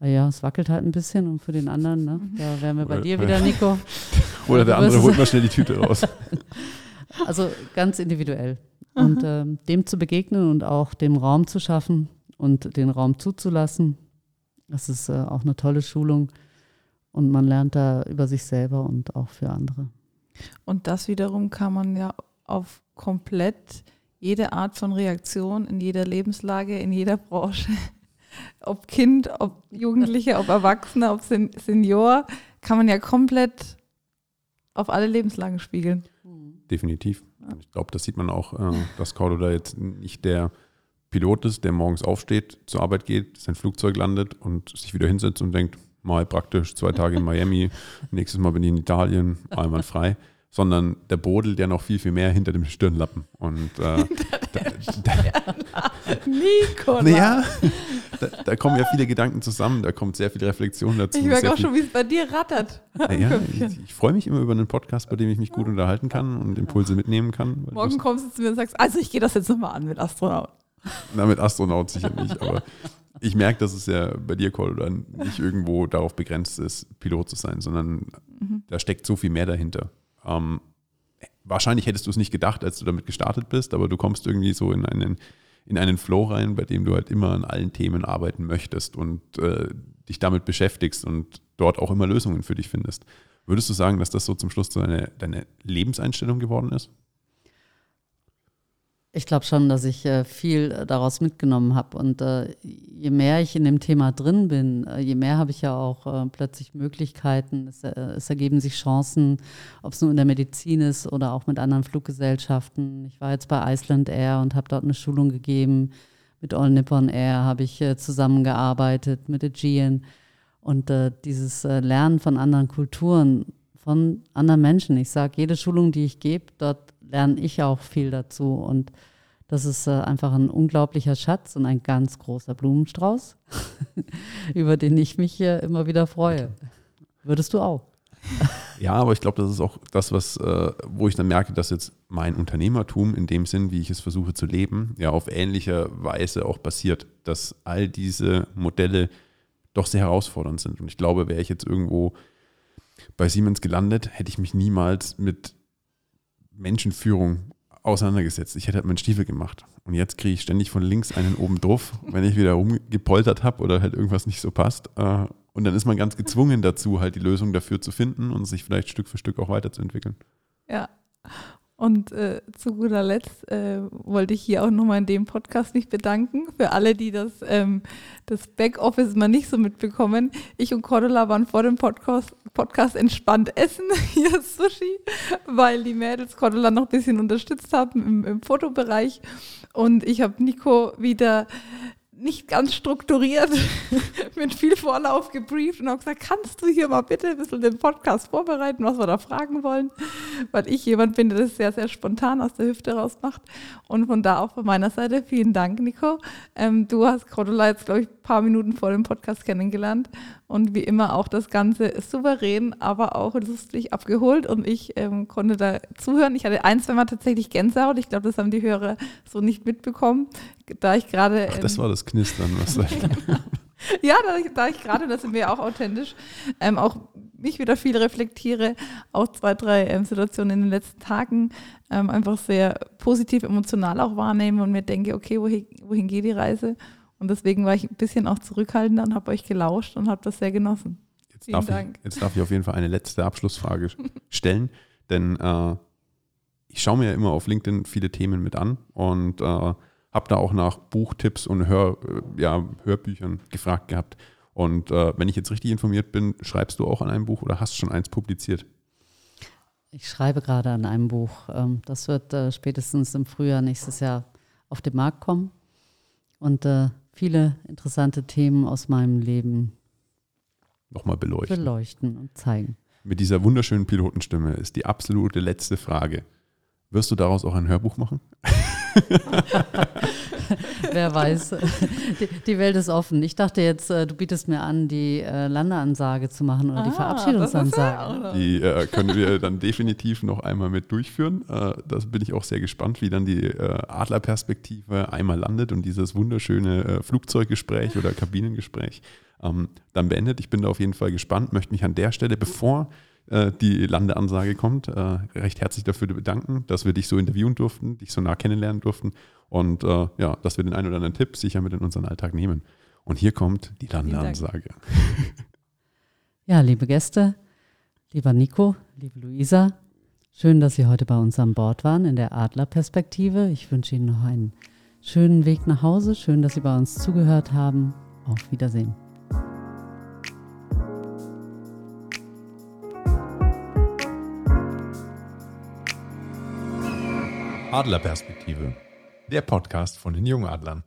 ah ja, es wackelt halt ein bisschen und für den anderen, ne, da wären wir bei Oder- dir wieder, [LAUGHS] Nico. Oder der andere holt mal schnell die Tüte raus. [LAUGHS] Also ganz individuell. Und ähm, dem zu begegnen und auch dem Raum zu schaffen und den Raum zuzulassen, das ist äh, auch eine tolle Schulung. Und man lernt da über sich selber und auch für andere. Und das wiederum kann man ja auf komplett jede Art von Reaktion in jeder Lebenslage, in jeder Branche, [LAUGHS] ob Kind, ob Jugendliche, ob Erwachsene, ob Sen Senior, kann man ja komplett auf alle Lebenslagen spiegeln. Definitiv. Ich glaube, das sieht man auch, äh, dass Cordo da jetzt nicht der Pilot ist, der morgens aufsteht, zur Arbeit geht, sein Flugzeug landet und sich wieder hinsetzt und denkt, mal praktisch zwei Tage in Miami, [LAUGHS] nächstes Mal bin ich in Italien, einmal frei, sondern der brodelt ja noch viel, viel mehr hinter dem Stirnlappen. Und äh, da, da, [LAUGHS] Nico! naja, da, da kommen ja viele Gedanken zusammen, da kommt sehr viel Reflexion dazu. Ich merke auch viel- schon, wie es bei dir rattert. Naja, [LAUGHS] ich, ich freue mich immer über einen Podcast, bei dem ich mich gut unterhalten kann und Impulse mitnehmen kann. Morgen kommst du zu mir und sagst, also ich gehe das jetzt nochmal an mit Astronaut. [LAUGHS] Na, mit Astronaut sicher nicht, aber ich merke, dass es ja bei dir, Cole, dann nicht irgendwo darauf begrenzt ist, Pilot zu sein, sondern da steckt so viel mehr dahinter. Ähm, wahrscheinlich hättest du es nicht gedacht, als du damit gestartet bist, aber du kommst irgendwie so in einen, in einen Flow rein, bei dem du halt immer an allen Themen arbeiten möchtest und äh, dich damit beschäftigst und dort auch immer Lösungen für dich findest. Würdest du sagen, dass das so zum Schluss so deine, deine Lebenseinstellung geworden ist? Ich glaube schon, dass ich äh, viel äh, daraus mitgenommen habe. Und äh, je mehr ich in dem Thema drin bin, äh, je mehr habe ich ja auch äh, plötzlich Möglichkeiten. Es, äh, es ergeben sich Chancen, ob es nur in der Medizin ist oder auch mit anderen Fluggesellschaften. Ich war jetzt bei Iceland Air und habe dort eine Schulung gegeben mit All Nippon Air habe ich zusammengearbeitet, mit Aegean. Und dieses Lernen von anderen Kulturen, von anderen Menschen. Ich sage, jede Schulung, die ich gebe, dort lerne ich auch viel dazu. Und das ist äh, einfach ein unglaublicher Schatz und ein ganz großer Blumenstrauß, [LAUGHS] über den ich mich äh, immer wieder freue. Würdest du auch? [LAUGHS] Ja, aber ich glaube, das ist auch das, was, äh, wo ich dann merke, dass jetzt mein Unternehmertum in dem Sinn, wie ich es versuche zu leben, ja auf ähnliche Weise auch basiert, dass all diese Modelle doch sehr herausfordernd sind. Und ich glaube, wäre ich jetzt irgendwo bei Siemens gelandet, hätte ich mich niemals mit Menschenführung auseinandergesetzt. Ich hätte halt meinen Stiefel gemacht. Und jetzt kriege ich ständig von links einen oben drauf, wenn ich wieder rumgepoltert habe oder halt irgendwas nicht so passt. Äh, und dann ist man ganz gezwungen dazu, halt die Lösung dafür zu finden und sich vielleicht Stück für Stück auch weiterzuentwickeln. Ja. Und äh, zu guter Letzt äh, wollte ich hier auch nochmal in dem Podcast mich bedanken für alle, die das, ähm, das Backoffice mal nicht so mitbekommen. Ich und Cordula waren vor dem Podcast, Podcast entspannt essen, [LAUGHS] hier Sushi, weil die Mädels Cordula noch ein bisschen unterstützt haben im, im Fotobereich. Und ich habe Nico wieder nicht ganz strukturiert, [LAUGHS] mit viel Vorlauf gebrieft und habe gesagt, kannst du hier mal bitte ein bisschen den Podcast vorbereiten, was wir da fragen wollen? Weil ich jemand bin, der das sehr, sehr spontan aus der Hüfte raus macht. Und von da auch von meiner Seite vielen Dank, Nico. Ähm, du hast Cordula jetzt, glaube ich, paar Minuten vor dem Podcast kennengelernt und wie immer auch das Ganze souverän, aber auch lustig abgeholt und ich ähm, konnte da zuhören. Ich hatte ein, zwei Mal tatsächlich Gänsehaut. Ich glaube, das haben die Hörer so nicht mitbekommen, da ich gerade. Ach, das war das Knistern, was da. [LAUGHS] ja, da, da ich gerade, das sind wir auch authentisch, ähm, auch mich wieder viel reflektiere, auch zwei, drei ähm, Situationen in den letzten Tagen ähm, einfach sehr positiv, emotional auch wahrnehme und mir denke, okay, wohin, wohin geht die Reise? Und deswegen war ich ein bisschen auch zurückhaltender und habe euch gelauscht und habe das sehr genossen. Jetzt Vielen darf Dank. Ich, jetzt darf ich auf jeden Fall eine letzte Abschlussfrage [LAUGHS] stellen, denn äh, ich schaue mir ja immer auf LinkedIn viele Themen mit an und äh, habe da auch nach Buchtipps und Hör, äh, ja, Hörbüchern gefragt gehabt. Und äh, wenn ich jetzt richtig informiert bin, schreibst du auch an einem Buch oder hast schon eins publiziert? Ich schreibe gerade an einem Buch. Ähm, das wird äh, spätestens im Frühjahr nächstes Jahr auf den Markt kommen. Und äh, viele interessante Themen aus meinem Leben nochmal beleuchten. beleuchten und zeigen. Mit dieser wunderschönen Pilotenstimme ist die absolute letzte Frage. Wirst du daraus auch ein Hörbuch machen? [LAUGHS] [LAUGHS] Wer weiß. Die, die, Welt ist offen. Ich dachte jetzt, äh, du bietest mir an, die äh, Landeansage zu machen oder ah, die Verabschiedungsansage. Die äh, können wir dann definitiv noch einmal mit durchführen. Äh, das bin ich auch sehr gespannt, wie dann die äh, Adlerperspektive einmal landet und dieses wunderschöne äh, Flugzeuggespräch oder Kabinengespräch ähm, dann beendet. Ich bin da auf jeden Fall gespannt, möchte mich an der Stelle, bevor die Landeansage kommt. Recht herzlich dafür bedanken, dass wir dich so interviewen durften, dich so nah kennenlernen durften und äh, ja, dass wir den einen oder anderen Tipp sicher mit in unseren Alltag nehmen. Und hier kommt die Landeansage. [LAUGHS] Ja, liebe Gäste, lieber Nico, liebe Luisa, schön, dass Sie heute bei uns an Bord waren in der Adlerperspektive. Ich wünsche Ihnen noch einen schönen Weg nach Hause. Schön, dass Sie bei uns zugehört haben. Auf Wiedersehen. Adlerperspektive, der Podcast von den Jungadlern.